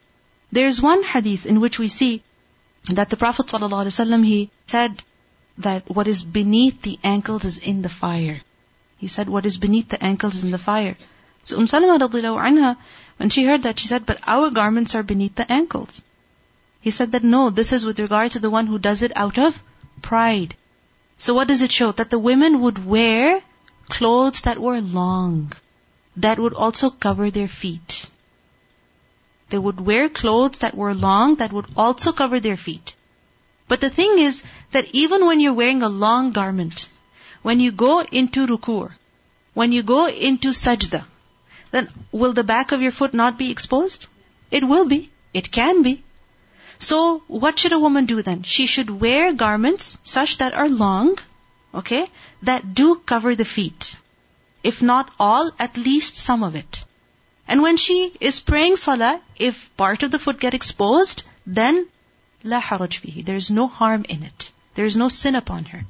There's one hadith in which we see that the Prophet ﷺ, he said that what is beneath the ankles is in the fire. He said what is beneath the ankles is in the fire. So Umm Salama anha, when she heard that, she said, but our garments are beneath the ankles. He said that no, this is with regard to the one who does it out of pride. So what does it show? That the women would wear clothes that were long, that would also cover their feet. They would wear clothes that were long, that would also cover their feet. But the thing is that even when you're wearing a long garment, when you go into ruku, when you go into sajda, then will the back of your foot not be exposed? It will be. It can be. So what should a woman do then? She should wear garments such that are long, okay, that do cover the feet. If not all, at least some of it. And when she is praying salah, if part of the foot get exposed, then la haraj fihi. There is no harm in it. There is no sin upon her.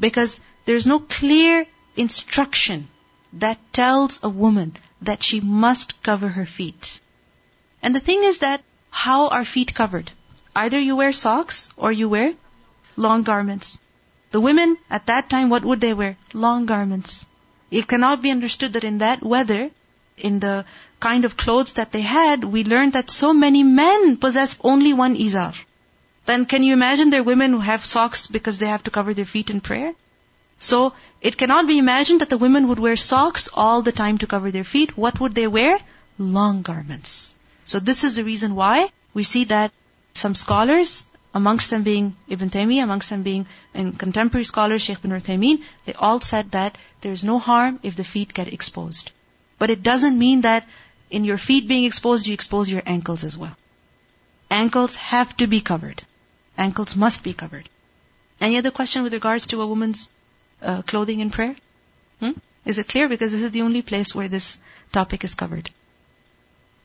Because there is no clear instruction that tells a woman that she must cover her feet. And the thing is that how are feet covered? Either you wear socks or you wear long garments. The women at that time, what would they wear? Long garments. It cannot be understood that in that weather, in the kind of clothes that they had, we learned that so many men possess only one izar. Then can you imagine there are women who have socks because they have to cover their feet in prayer? So it cannot be imagined that the women would wear socks all the time to cover their feet. What would they wear? Long garments. So this is the reason why we see that some scholars, amongst them being Ibn Taymiyyah, amongst them being in contemporary scholars, Sheikh bin Uthaymeen, they all said that there is no harm if the feet get exposed. But it doesn't mean that in your feet being exposed, you expose your ankles as well. Ankles have to be covered. Ankles must be covered. Any other question with regards to a woman's uh, clothing in prayer? Hmm? Is it clear? Because this is the only place where this topic is covered.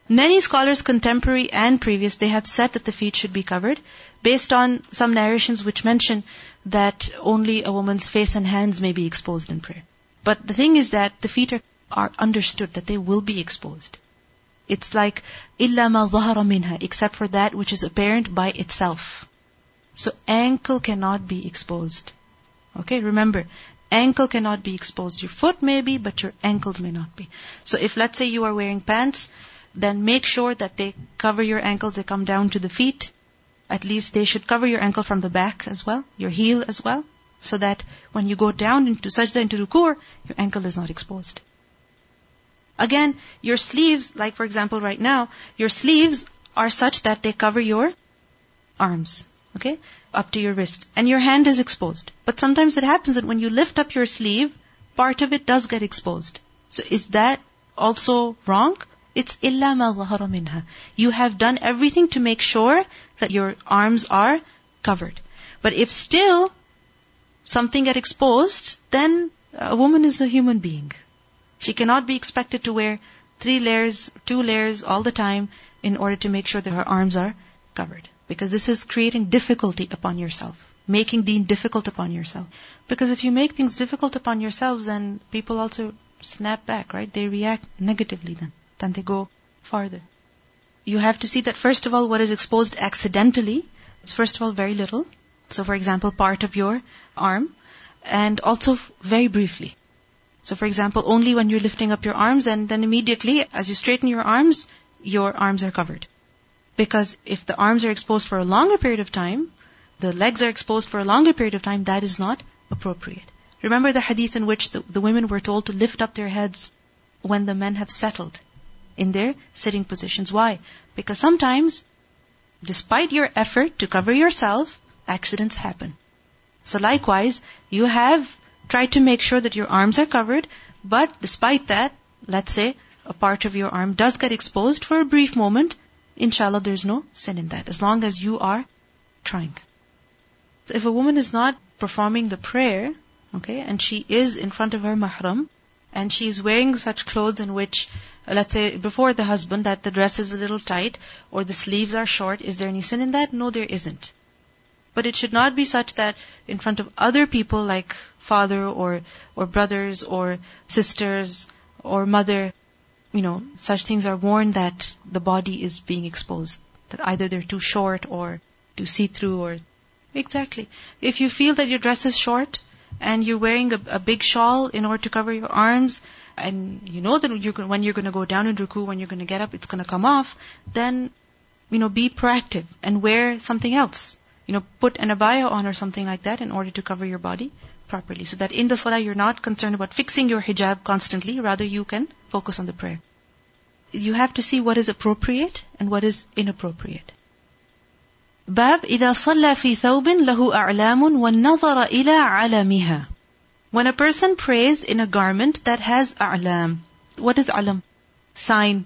Many scholars, contemporary and previous, they have said that the feet should be covered based on some narrations which mention that only a woman's face and hands may be exposed in prayer. But the thing is that the feet are are understood that they will be exposed. It's like illa ma zahara minha, except for that which is apparent by itself. So ankle cannot be exposed. Okay, remember, ankle cannot be exposed. Your foot may be, but your ankles may not be. So if let's say you are wearing pants, then make sure that they cover your ankles, they come down to the feet. At least they should cover your ankle from the back as well, your heel as well, so that when you go down into sajda, into ruku, your ankle is not exposed. Again, your sleeves, like for example right now, your sleeves are such that they cover your arms, okay, up to your wrist, and your hand is exposed. But sometimes it happens that when you lift up your sleeve, part of it does get exposed. So is that also wrong? It's illa ma minha. You have done everything to make sure that your arms are covered. But if still something get exposed, then a woman is a human being. She cannot be expected to wear three layers, two layers all the time in order to make sure that her arms are covered. Because this is creating difficulty upon yourself. Making deen difficult upon yourself. Because if you make things difficult upon yourselves, then people also snap back, right? They react negatively then. Then they go farther. You have to see that first of all, what is exposed accidentally, is first of all very little. So for example, part of your arm, and also very briefly. So for example, only when you're lifting up your arms and then immediately as you straighten your arms, your arms are covered. Because if the arms are exposed for a longer period of time, the legs are exposed for a longer period of time, that is not appropriate. Remember the hadith in which the, the women were told to lift up their heads when the men have settled in their sitting positions. Why? Because sometimes, despite your effort to cover yourself, accidents happen. So likewise, you have tried to make sure that your arms are covered, but despite that, let's say a part of your arm does get exposed for a brief moment, inshallah there's no sin in that, as long as you are trying. If a woman is not performing the prayer, okay, and she is in front of her mahram, and she is wearing such clothes in which, uh, let's say, before the husband, that the dress is a little tight, or the sleeves are short, is there any sin in that? No, there isn't. But it should not be such that in front of other people like father or, or brothers or sisters or mother, you know, such things are worn that the body is being exposed. That either they're too short or too see-through or exactly. If you feel that your dress is short and you're wearing a, a big shawl in order to cover your arms, and you know that you're, when you're going to go down in ruku, when you're going to get up, it's going to come off, then, you know, be proactive and wear something else. You know, put an abaya on or something like that in order to cover your body properly. So that in the salah you're not concerned about fixing your hijab constantly, rather you can focus on the prayer. You have to see what is appropriate and what is inappropriate. باب إذا صلى في ثوب له أعلام والنظر إلى علمها when a person prays in a garment that has a'lam, what is a'lam? Sign.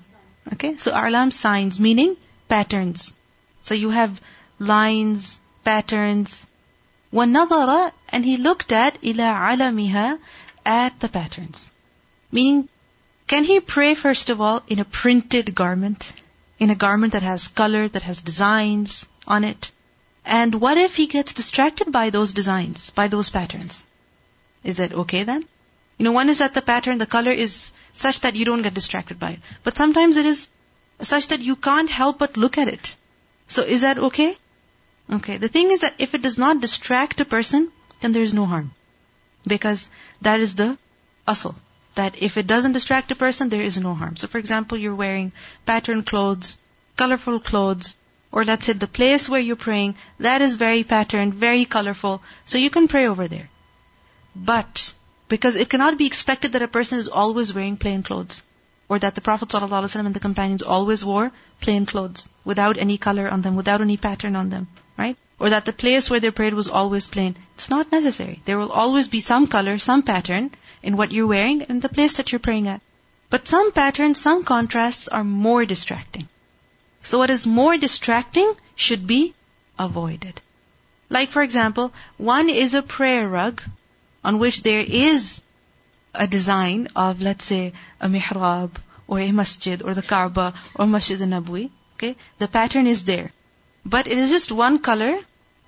Okay, so a'lam signs, meaning patterns. So you have lines, patterns. وَنَظَرَ And he looked at إِلَى عَلَمِهَا At the patterns. Meaning, can he pray first of all in a printed garment? In a garment that has color, that has designs On it? And what if he gets distracted by those designs, by those patterns? Is that okay then? You know, one is that the pattern, the color is such that you don't get distracted by it. But sometimes it is such that you can't help but look at it. So is that okay? Okay. The thing is that if it does not distract a person, then there is no harm. Because that is the asl. That if it doesn't distract a person, there is no harm. So for example, you're wearing patterned clothes, colorful clothes, or let's say the place where you're praying, that is very patterned, very colorful. So you can pray over there. But, because it cannot be expected that a person is always wearing plain clothes. Or that the Prophet ﷺ and the companions always wore plain clothes, without any color on them, without any pattern on them, right? Or that the place where they prayed was always plain. It's not necessary. There will always be some color, some pattern in what you're wearing and the place that you're praying at. But some patterns, some contrasts are more distracting. So what is more distracting should be avoided. Like for example, one is a prayer rug on which there is a design of, let's say, a mihrab or a masjid or the Kaaba or Masjid al-Nabawi, okay, the pattern is there. But it is just one color,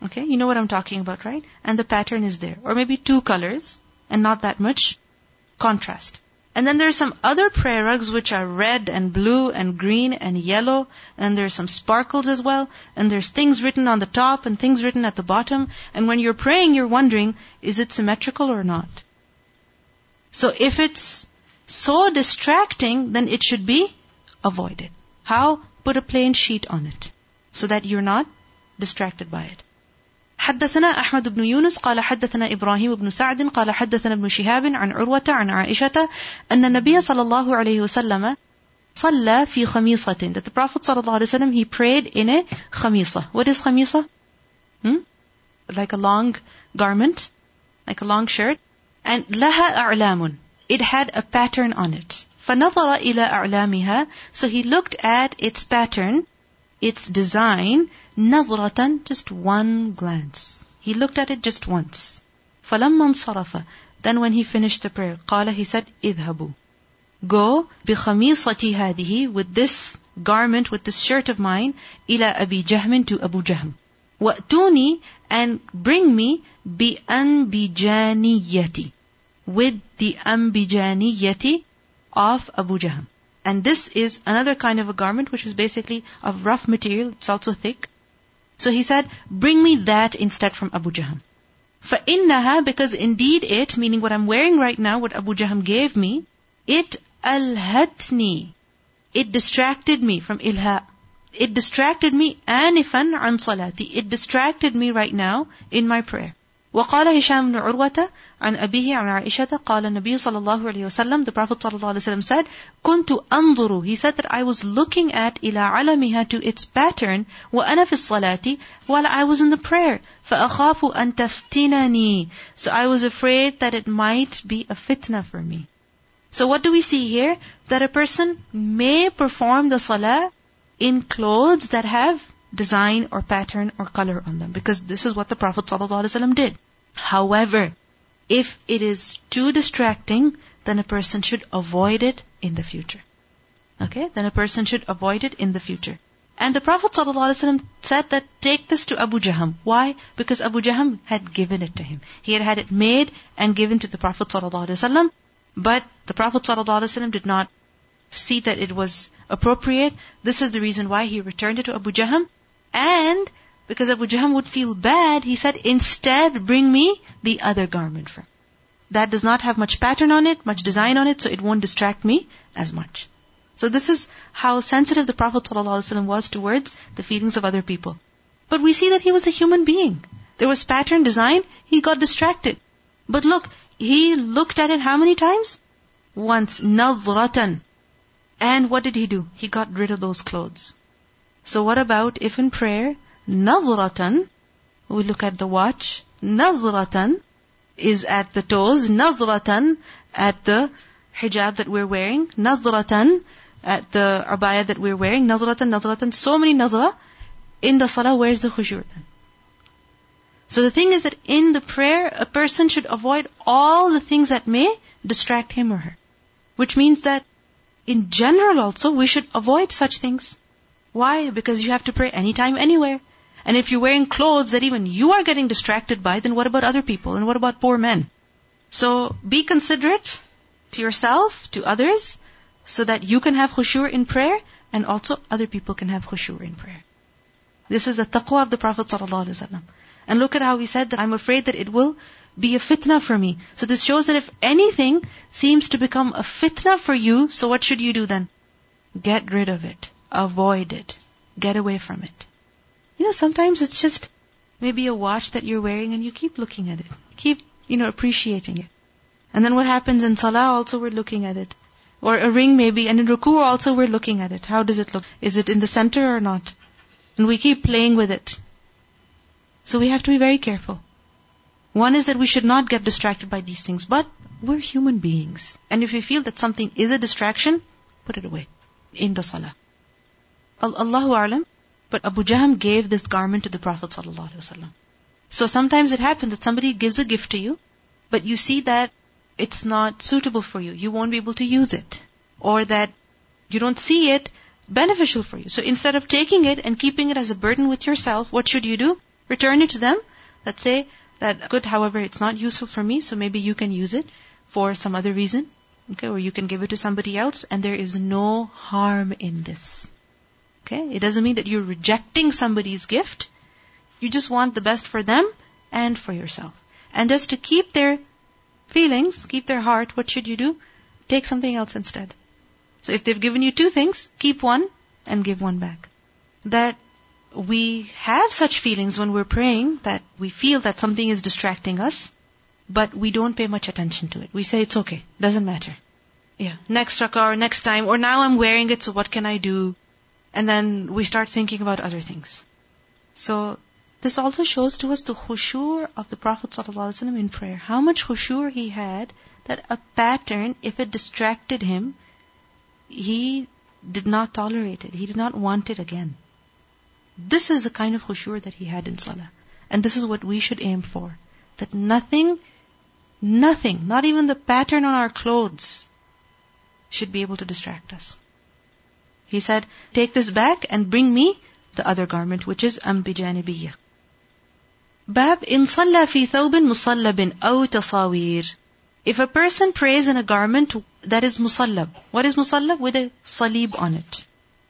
okay, you know what I'm talking about, right? And the pattern is there. Or maybe two colors and not that much contrast. And then there are some other prayer rugs which are red and blue and green and yellow, and there's some sparkles as well, and there's things written on the top and things written at the bottom, and when you're praying, you're wondering, is it symmetrical or not? So if it's so distracting, then it should be avoided. How? Put a plain sheet on it, so that you're not distracted by it. حدثنا أحمد بن يونس قال حدثنا إبراهيم بن سعد قال حدثنا ابن شهاب عن عروة عن عائشة أن النبي صلى الله عليه وسلم صلى في خميصة that the Prophet صلى الله عليه وسلم he prayed in a خميصة what is خميصة hmm? like a long garment like a long shirt and لها أعلام it had a pattern on it فنظر إلى أعلامها so he looked at its pattern its design نظرة just one glance. He looked at it just once. فلما انصرف Then when he finished the prayer, قال he said, اذهبوا. Go بخميصتي هذه with this garment, with this shirt of mine, إلى أبي جهم to Abu Jahm. وأتوني and bring me بأنبجانيتي with the أنبجانية of Abu Jahm. And this is another kind of a garment which is basically of rough material, it's also thick. So he said, bring me that instead from Abu Jahm. فَإِنَّهَا Because indeed it, meaning what I'm wearing right now, what Abu Jahm gave me, it alhatni. It distracted me from ilha. It distracted me anifan an salati. It distracted me right now in my prayer. وقال هشام بن عروة عن أبيه عن عائشة قال النبي صلى الله عليه وسلم the Prophet صلى الله عليه وسلم said كنت أنظر he said that I was looking at إلى علمها to its pattern وأنا في الصلاة while I was in the prayer فأخاف أن تفتنني so I was afraid that it might be a fitna for me so what do we see here that a person may perform the salah in clothes that have design or pattern or color on them because this is what the Prophet ﷺ did. However, if it is too distracting, then a person should avoid it in the future. Okay? Then a person should avoid it in the future. And the Prophet ﷺ said that take this to Abu Jahm. Why? Because Abu Jahm had given it to him. He had had it made and given to the Prophet ﷺ, but the Prophet ﷺ did not see that it was appropriate. This is the reason why he returned it to Abu Jahm. And because Abu Jahm would feel bad, he said, instead bring me the other garment from. That does not have much pattern on it, much design on it, so it won't distract me as much. So this is how sensitive the Prophet ﷺ was towards the feelings of other people. But we see that he was a human being. There was pattern, design, he got distracted. But look, he looked at it how many times? Once, nadratan. And what did he do? He got rid of those clothes. So what about if in prayer, nadratan, we look at the watch, nadratan is at the toes, nadratan at the hijab that we're wearing, nadratan at the abaya that we're wearing, nazratan, nazratan, so many nazra. In the salah, where's the khushu' then? So the thing is that in the prayer, a person should avoid all the things that may distract him or her. Which means that in general also, we should avoid such things. Why? Because you have to pray anytime, anywhere. And if you're wearing clothes that even you are getting distracted by, then what about other people? And what about poor men? So be considerate to yourself, to others, so that you can have khushu' in prayer and also other people can have khushu' in prayer. This is the taqwa of the Prophet ﷺ. And look at how he said that I'm afraid that it will be a fitna for me. So this shows that if anything seems to become a fitna for you, so what should you do then? Get rid of it. Avoid it. Get away from it. You know, sometimes it's just maybe a watch that you're wearing and you keep looking at it. Keep, you know, appreciating it. And then what happens in salah also we're looking at it. Or a ring maybe, and in ruku also we're looking at it. How does it look? Is it in the center or not? And we keep playing with it. So we have to be very careful. One is that we should not get distracted by these things, but we're human beings. And if we feel that something is a distraction, put it away in the salah. Allahu A'lam, but Abu Jahm gave this garment to the Prophet ﷺ. So sometimes it happens that somebody gives a gift to you, but you see that it's not suitable for you. You won't be able to use it. Or that you don't see it beneficial for you. So instead of taking it and keeping it as a burden with yourself, what should you do? Return it to them. Let's say that good, however, it's not useful for me, so maybe you can use it for some other reason. Okay, or you can give it to somebody else and there is no harm in this. Okay? It doesn't mean that you're rejecting somebody's gift. You just want the best for them and for yourself. And just to keep their feelings, keep their heart, what should you do? Take something else instead. So if they've given you two things, keep one and give one back. That we have such feelings when we're praying that we feel that something is distracting us, but we don't pay much attention to it. We say it's okay, doesn't matter. Yeah, next rakah or next time, or now I'm wearing it, so what can I do? And then we start thinking about other things. So this also shows to us the khushu' of the Prophet ﷺ in prayer. How much khushu' he had that a pattern, if it distracted him, he did not tolerate it. He did not want it again. This is the kind of khushu' that he had in salah. And this is what we should aim for. That nothing, nothing, not even the pattern on our clothes should be able to distract us. He said, take this back and bring me the other garment, which is ambijanibiyah. Bab in salla fi thawbin musallabin aw tasawir. If a person prays in a garment that is musallab, what is musallab? With a salib on it.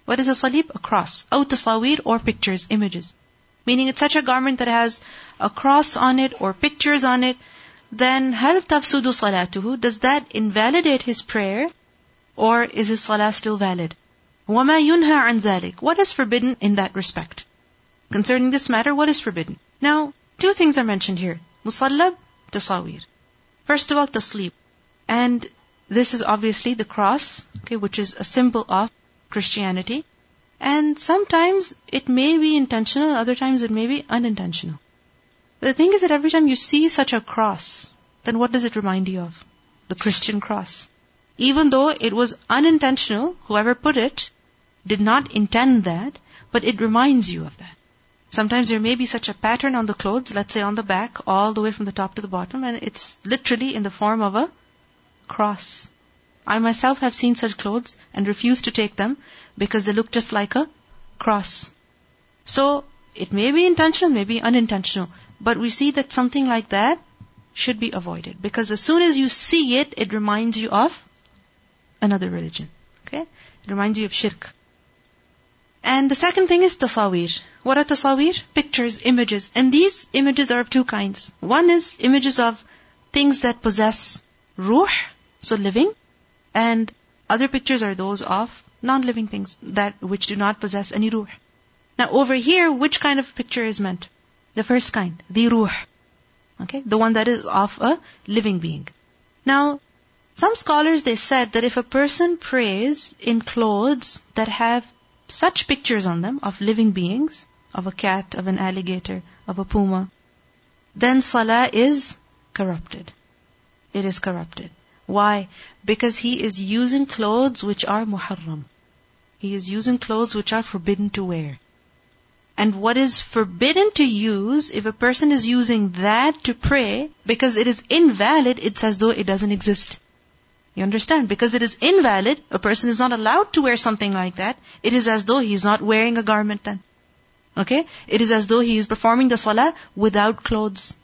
What is a salib? A cross. Aw tasawir or pictures, images. Meaning it's such a garment that has a cross on it or pictures on it, then hal tafsudu salatuhu? Does that invalidate his prayer? Or is his salah still valid? وَمَا يُنْهَى عَنْ ذَلِكَ What is forbidden in that respect? Concerning this matter, what is forbidden? Now, Two things are mentioned here. Musallab, tasawir. First of all, tasleep. And this is obviously the cross, okay, which is a symbol of Christianity. And sometimes it may be intentional, other times it may be unintentional. But the thing is that every time you see such a cross, then what does it remind you of? The Christian cross. Even though it was unintentional, whoever put it did not intend that, but it reminds you of that. Sometimes there may be such a pattern on the clothes, let's say on the back, all the way from the top to the bottom, and it's literally in the form of a cross. I myself have seen such clothes and refused to take them because they look just like a cross. So, it may be intentional, may be unintentional, but we see that something like that should be avoided because as soon as you see it, it reminds you of another religion. Okay? It reminds you of shirk. And the second thing is tasawir. What are tasawir? Pictures, images. And these images are of two kinds. One is images of things that possess ruh, so living, and other pictures are those of non-living things that which do not possess any ruh. Now over here, which kind of picture is meant? The first kind, the ruh. Okay, the one that is of a living being. Now, some scholars they said that if a person prays in clothes that have such pictures on them of living beings, of a cat, of an alligator, of a puma, then salah is corrupted. It is corrupted. Why? Because he is using clothes which are muharram. He is using clothes which are forbidden to wear. And what is forbidden to use, if a person is using that to pray, because it is invalid, it's as though it doesn't exist. You understand? Because it is invalid, a person is not allowed to wear something like that. It is as though he is not wearing a garment then. Okay? It is as though he is performing the salah without clothes.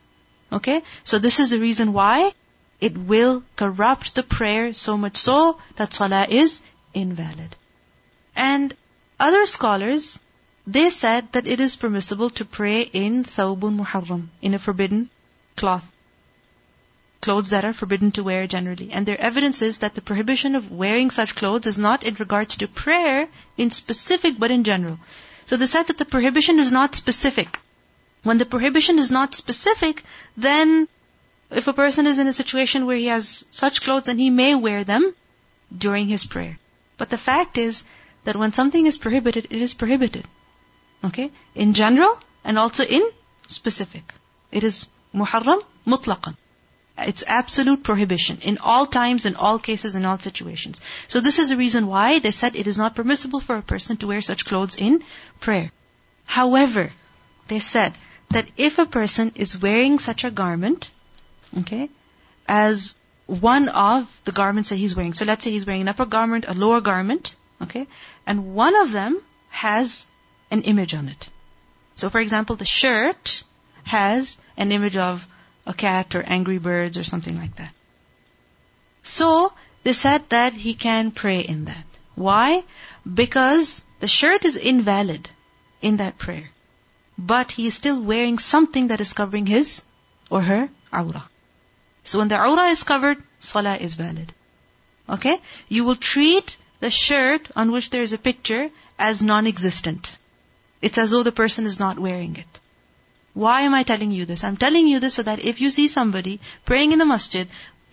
Okay? So this is the reason why it will corrupt the prayer so much so that salah is invalid. And other scholars, they said that it is permissible to pray in thawbun muharram, in a forbidden cloth clothes that are forbidden to wear generally. And their evidence is that the prohibition of wearing such clothes is not in regards to prayer in specific, but in general. So they said that the prohibition is not specific. When the prohibition is not specific, then if a person is in a situation where he has such clothes, then he may wear them during his prayer. But the fact is that when something is prohibited, it is prohibited. Okay? In general and also in specific. It is muharram mutlaqan. It's absolute prohibition in all times, in all cases, in all situations. So this is the reason why they said it is not permissible for a person to wear such clothes in prayer. However, they said that if a person is wearing such a garment, okay, as one of the garments that he's wearing. So let's say he's wearing an upper garment, a lower garment, okay, and one of them has an image on it. So for example, the shirt has an image of a cat or angry birds or something like that. So, they said that he can pray in that. Why? Because the shirt is invalid in that prayer. But he is still wearing something that is covering his or her awrah. So when the awrah is covered, salah is valid. Okay? You will treat the shirt on which there is a picture as non-existent. It's as though the person is not wearing it. Why am I telling you this? I'm telling you this so that if you see somebody praying in the masjid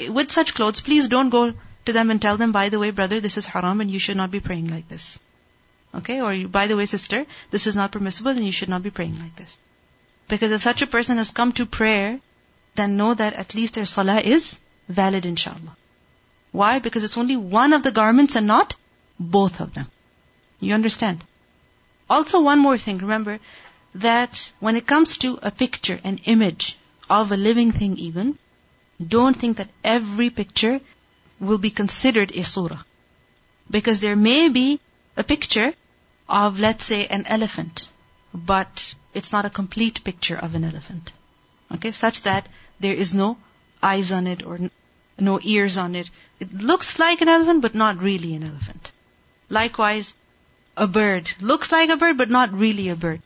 with such clothes, please don't go to them and tell them, by the way, brother, this is haram and you should not be praying like this. Okay? Or, by the way, sister, this is not permissible and you should not be praying like this. Because if such a person has come to prayer, then know that at least their salah is valid inshallah. Why? Because it's only one of the garments and not both of them. You understand? Also one more thing, remember, that when it comes to a picture, an image of a living thing even, don't think that every picture will be considered a surah. Because there may be a picture of, let's say, an elephant, but it's not a complete picture of an elephant. Okay, such that there is no eyes on it or no ears on it. It looks like an elephant, but not really an elephant. Likewise, a bird looks like a bird, but not really a bird.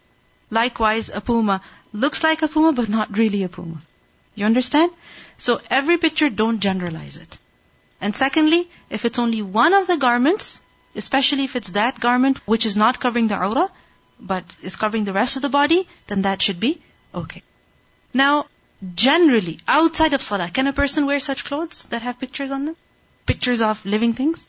Likewise, a puma looks like a puma, but not really a puma. You understand? So every picture, don't generalize it. And secondly, if it's only one of the garments, especially if it's that garment which is not covering the awrah, but is covering the rest of the body, then that should be okay. Now, generally, outside of salah, can a person wear such clothes that have pictures on them? Pictures of living things?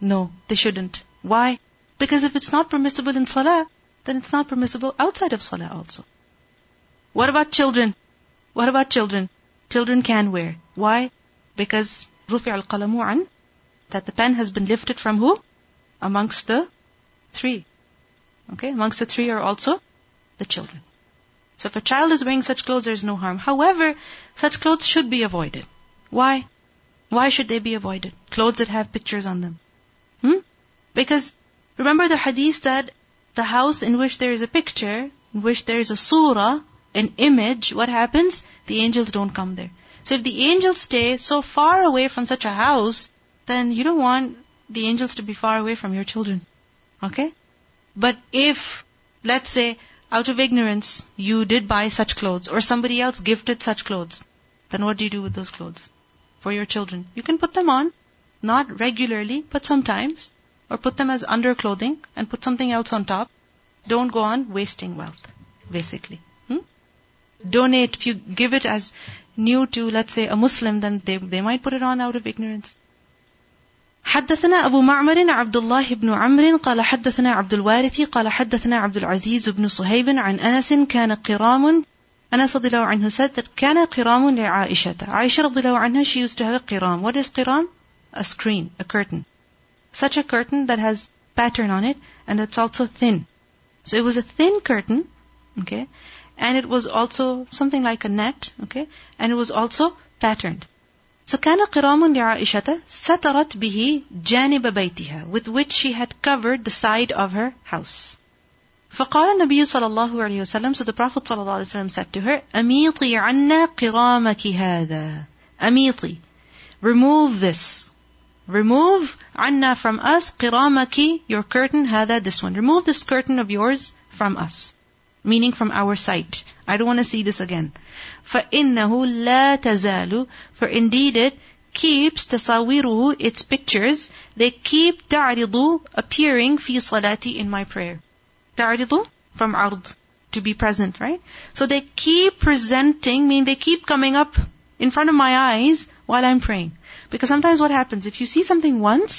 No, they shouldn't. Why? Because if it's not permissible in salah, then it's not permissible outside of salah also. What about children? What about children? Children can wear. Why? Because rufi al qalamu that the pen has been lifted from who? Amongst the three. Okay, amongst the three are also the children. So if a child is wearing such clothes, there is no harm. However, such clothes should be avoided. Why? Why should they be avoided? Clothes that have pictures on them. Hmm? Because remember the hadith that the house in which there is a picture, in which there is a surah, an image, what happens? The angels don't come there. So if the angels stay so far away from such a house, then you don't want the angels to be far away from your children. Okay? But if, let's say, out of ignorance, you did buy such clothes, or somebody else gifted such clothes, then what do you do with those clothes? For your children. You can put them on, not regularly, but sometimes, or put them as underclothing and put something else on top. Don't go on wasting wealth, basically. Hmm? Donate, if you give it as new to, let's say, a Muslim, then they, they might put it on out of ignorance. حدثنا أبو معمر عبد الله بن عمرو قال حدثنا عبد الوارث قال حدثنا عبد العزيز بن صهيب عن أنس كان قرام أنس رضي الله عنه said that كان قرام لعائشة عائشة رضي الله عنها she used to have a قرام what is قرام? a screen, a curtain such a curtain that has pattern on it and it's also thin so it was a thin curtain okay and it was also something like a net okay and it was also patterned so كان قرام لعائشة سترت به جانب بيتها with which she had covered the side of her house. فقال النبي صلى الله عليه وسلم so the Prophet صلى الله عليه وسلم said to her أميطي عنا قرامك هذا أميطي remove this remove عنا from us قرامك your curtain هذا this one remove this curtain of yours from us meaning from our sight I don't want to see this again فإنه لا تزال for indeed it keeps تصاويره its pictures they keep تعرض appearing في صلاتي in my prayer تعرض from عرض to be present right so they keep presenting mean they keep coming up in front of my eyes while I'm praying because sometimes what happens if you see something once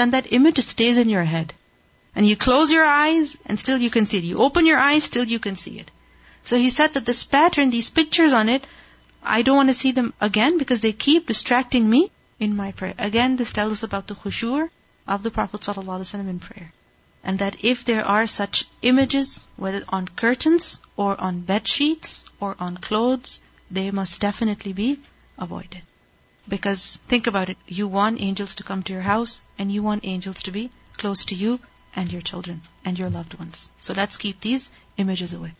then that image stays in your head and you close your eyes and still you can see it you open your eyes still you can see it so he said that this pattern, these pictures on it, I don't want to see them again because they keep distracting me in my prayer. Again, this tells us about the khushu' of the Prophet ﷺ in prayer. And that if there are such images, whether on curtains or on bed sheets or on clothes, they must definitely be avoided. Because think about it, you want angels to come to your house and you want angels to be close to you and your children and your loved ones. So let's keep these images away.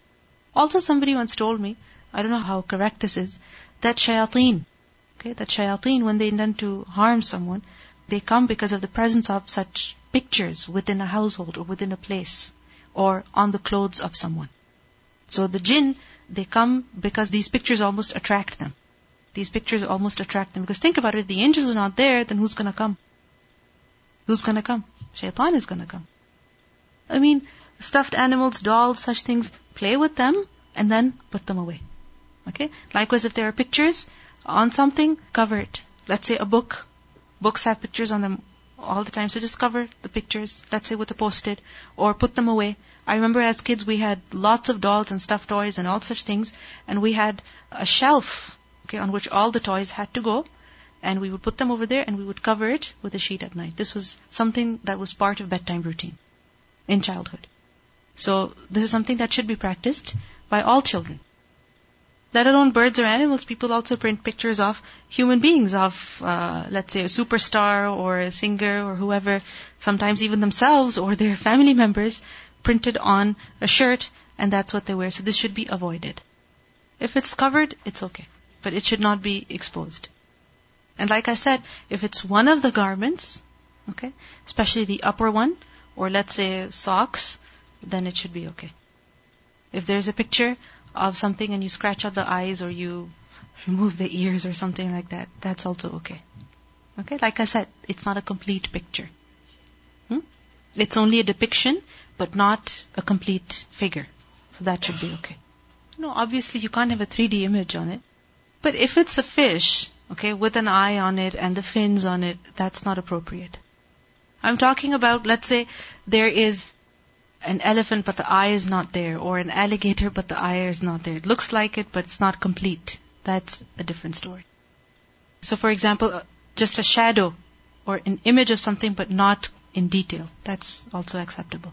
Also somebody once told me, I don't know how correct this is, that shayateen, okay, that shayateen when they intend to harm someone, they come because of the presence of such pictures within a household or within a place or on the clothes of someone. So the jinn, they come because these pictures almost attract them. These pictures almost attract them. Because think about it, if the angels are not there, then who's gonna come? Who's gonna come? Shaitan is gonna come. I mean, stuffed animals, dolls, such things, play with them and then put them away. Okay? Likewise, if there are pictures on something, cover it. Let's say a book. Books have pictures on them all the time, so just cover the pictures, let's say with a post-it, or put them away. I remember as kids we had lots of dolls and stuffed toys and all such things, and we had a shelf, okay, on which all the toys had to go, and we would put them over there and we would cover it with a sheet at night. This was something that was part of bedtime routine in childhood. So this is something that should be practiced by all children. Let alone birds or animals, people also print pictures of human beings, of, uh, let's say, a superstar or a singer or whoever, sometimes even themselves or their family members, printed on a shirt, and that's what they wear. So this should be avoided. If it's covered, it's okay. But it should not be exposed. And like I said, if it's one of the garments, okay, especially the upper one, or let's say socks, then it should be okay. If there's a picture of something and you scratch out the eyes or you remove the ears or something like that, that's also okay. Okay, like I said, it's not a complete picture. Hmm? It's only a depiction, but not a complete figure. So that should be okay. No, obviously you can't have a 3D image on it. But if it's a fish, okay, with an eye on it and the fins on it, that's not appropriate. I'm talking about, let's say, there is an elephant but the eye is not there, or an alligator but the eye is not there. It looks like it but it's not complete. That's a different story. So for example, uh, just a shadow or an image of something but not in detail. That's also acceptable.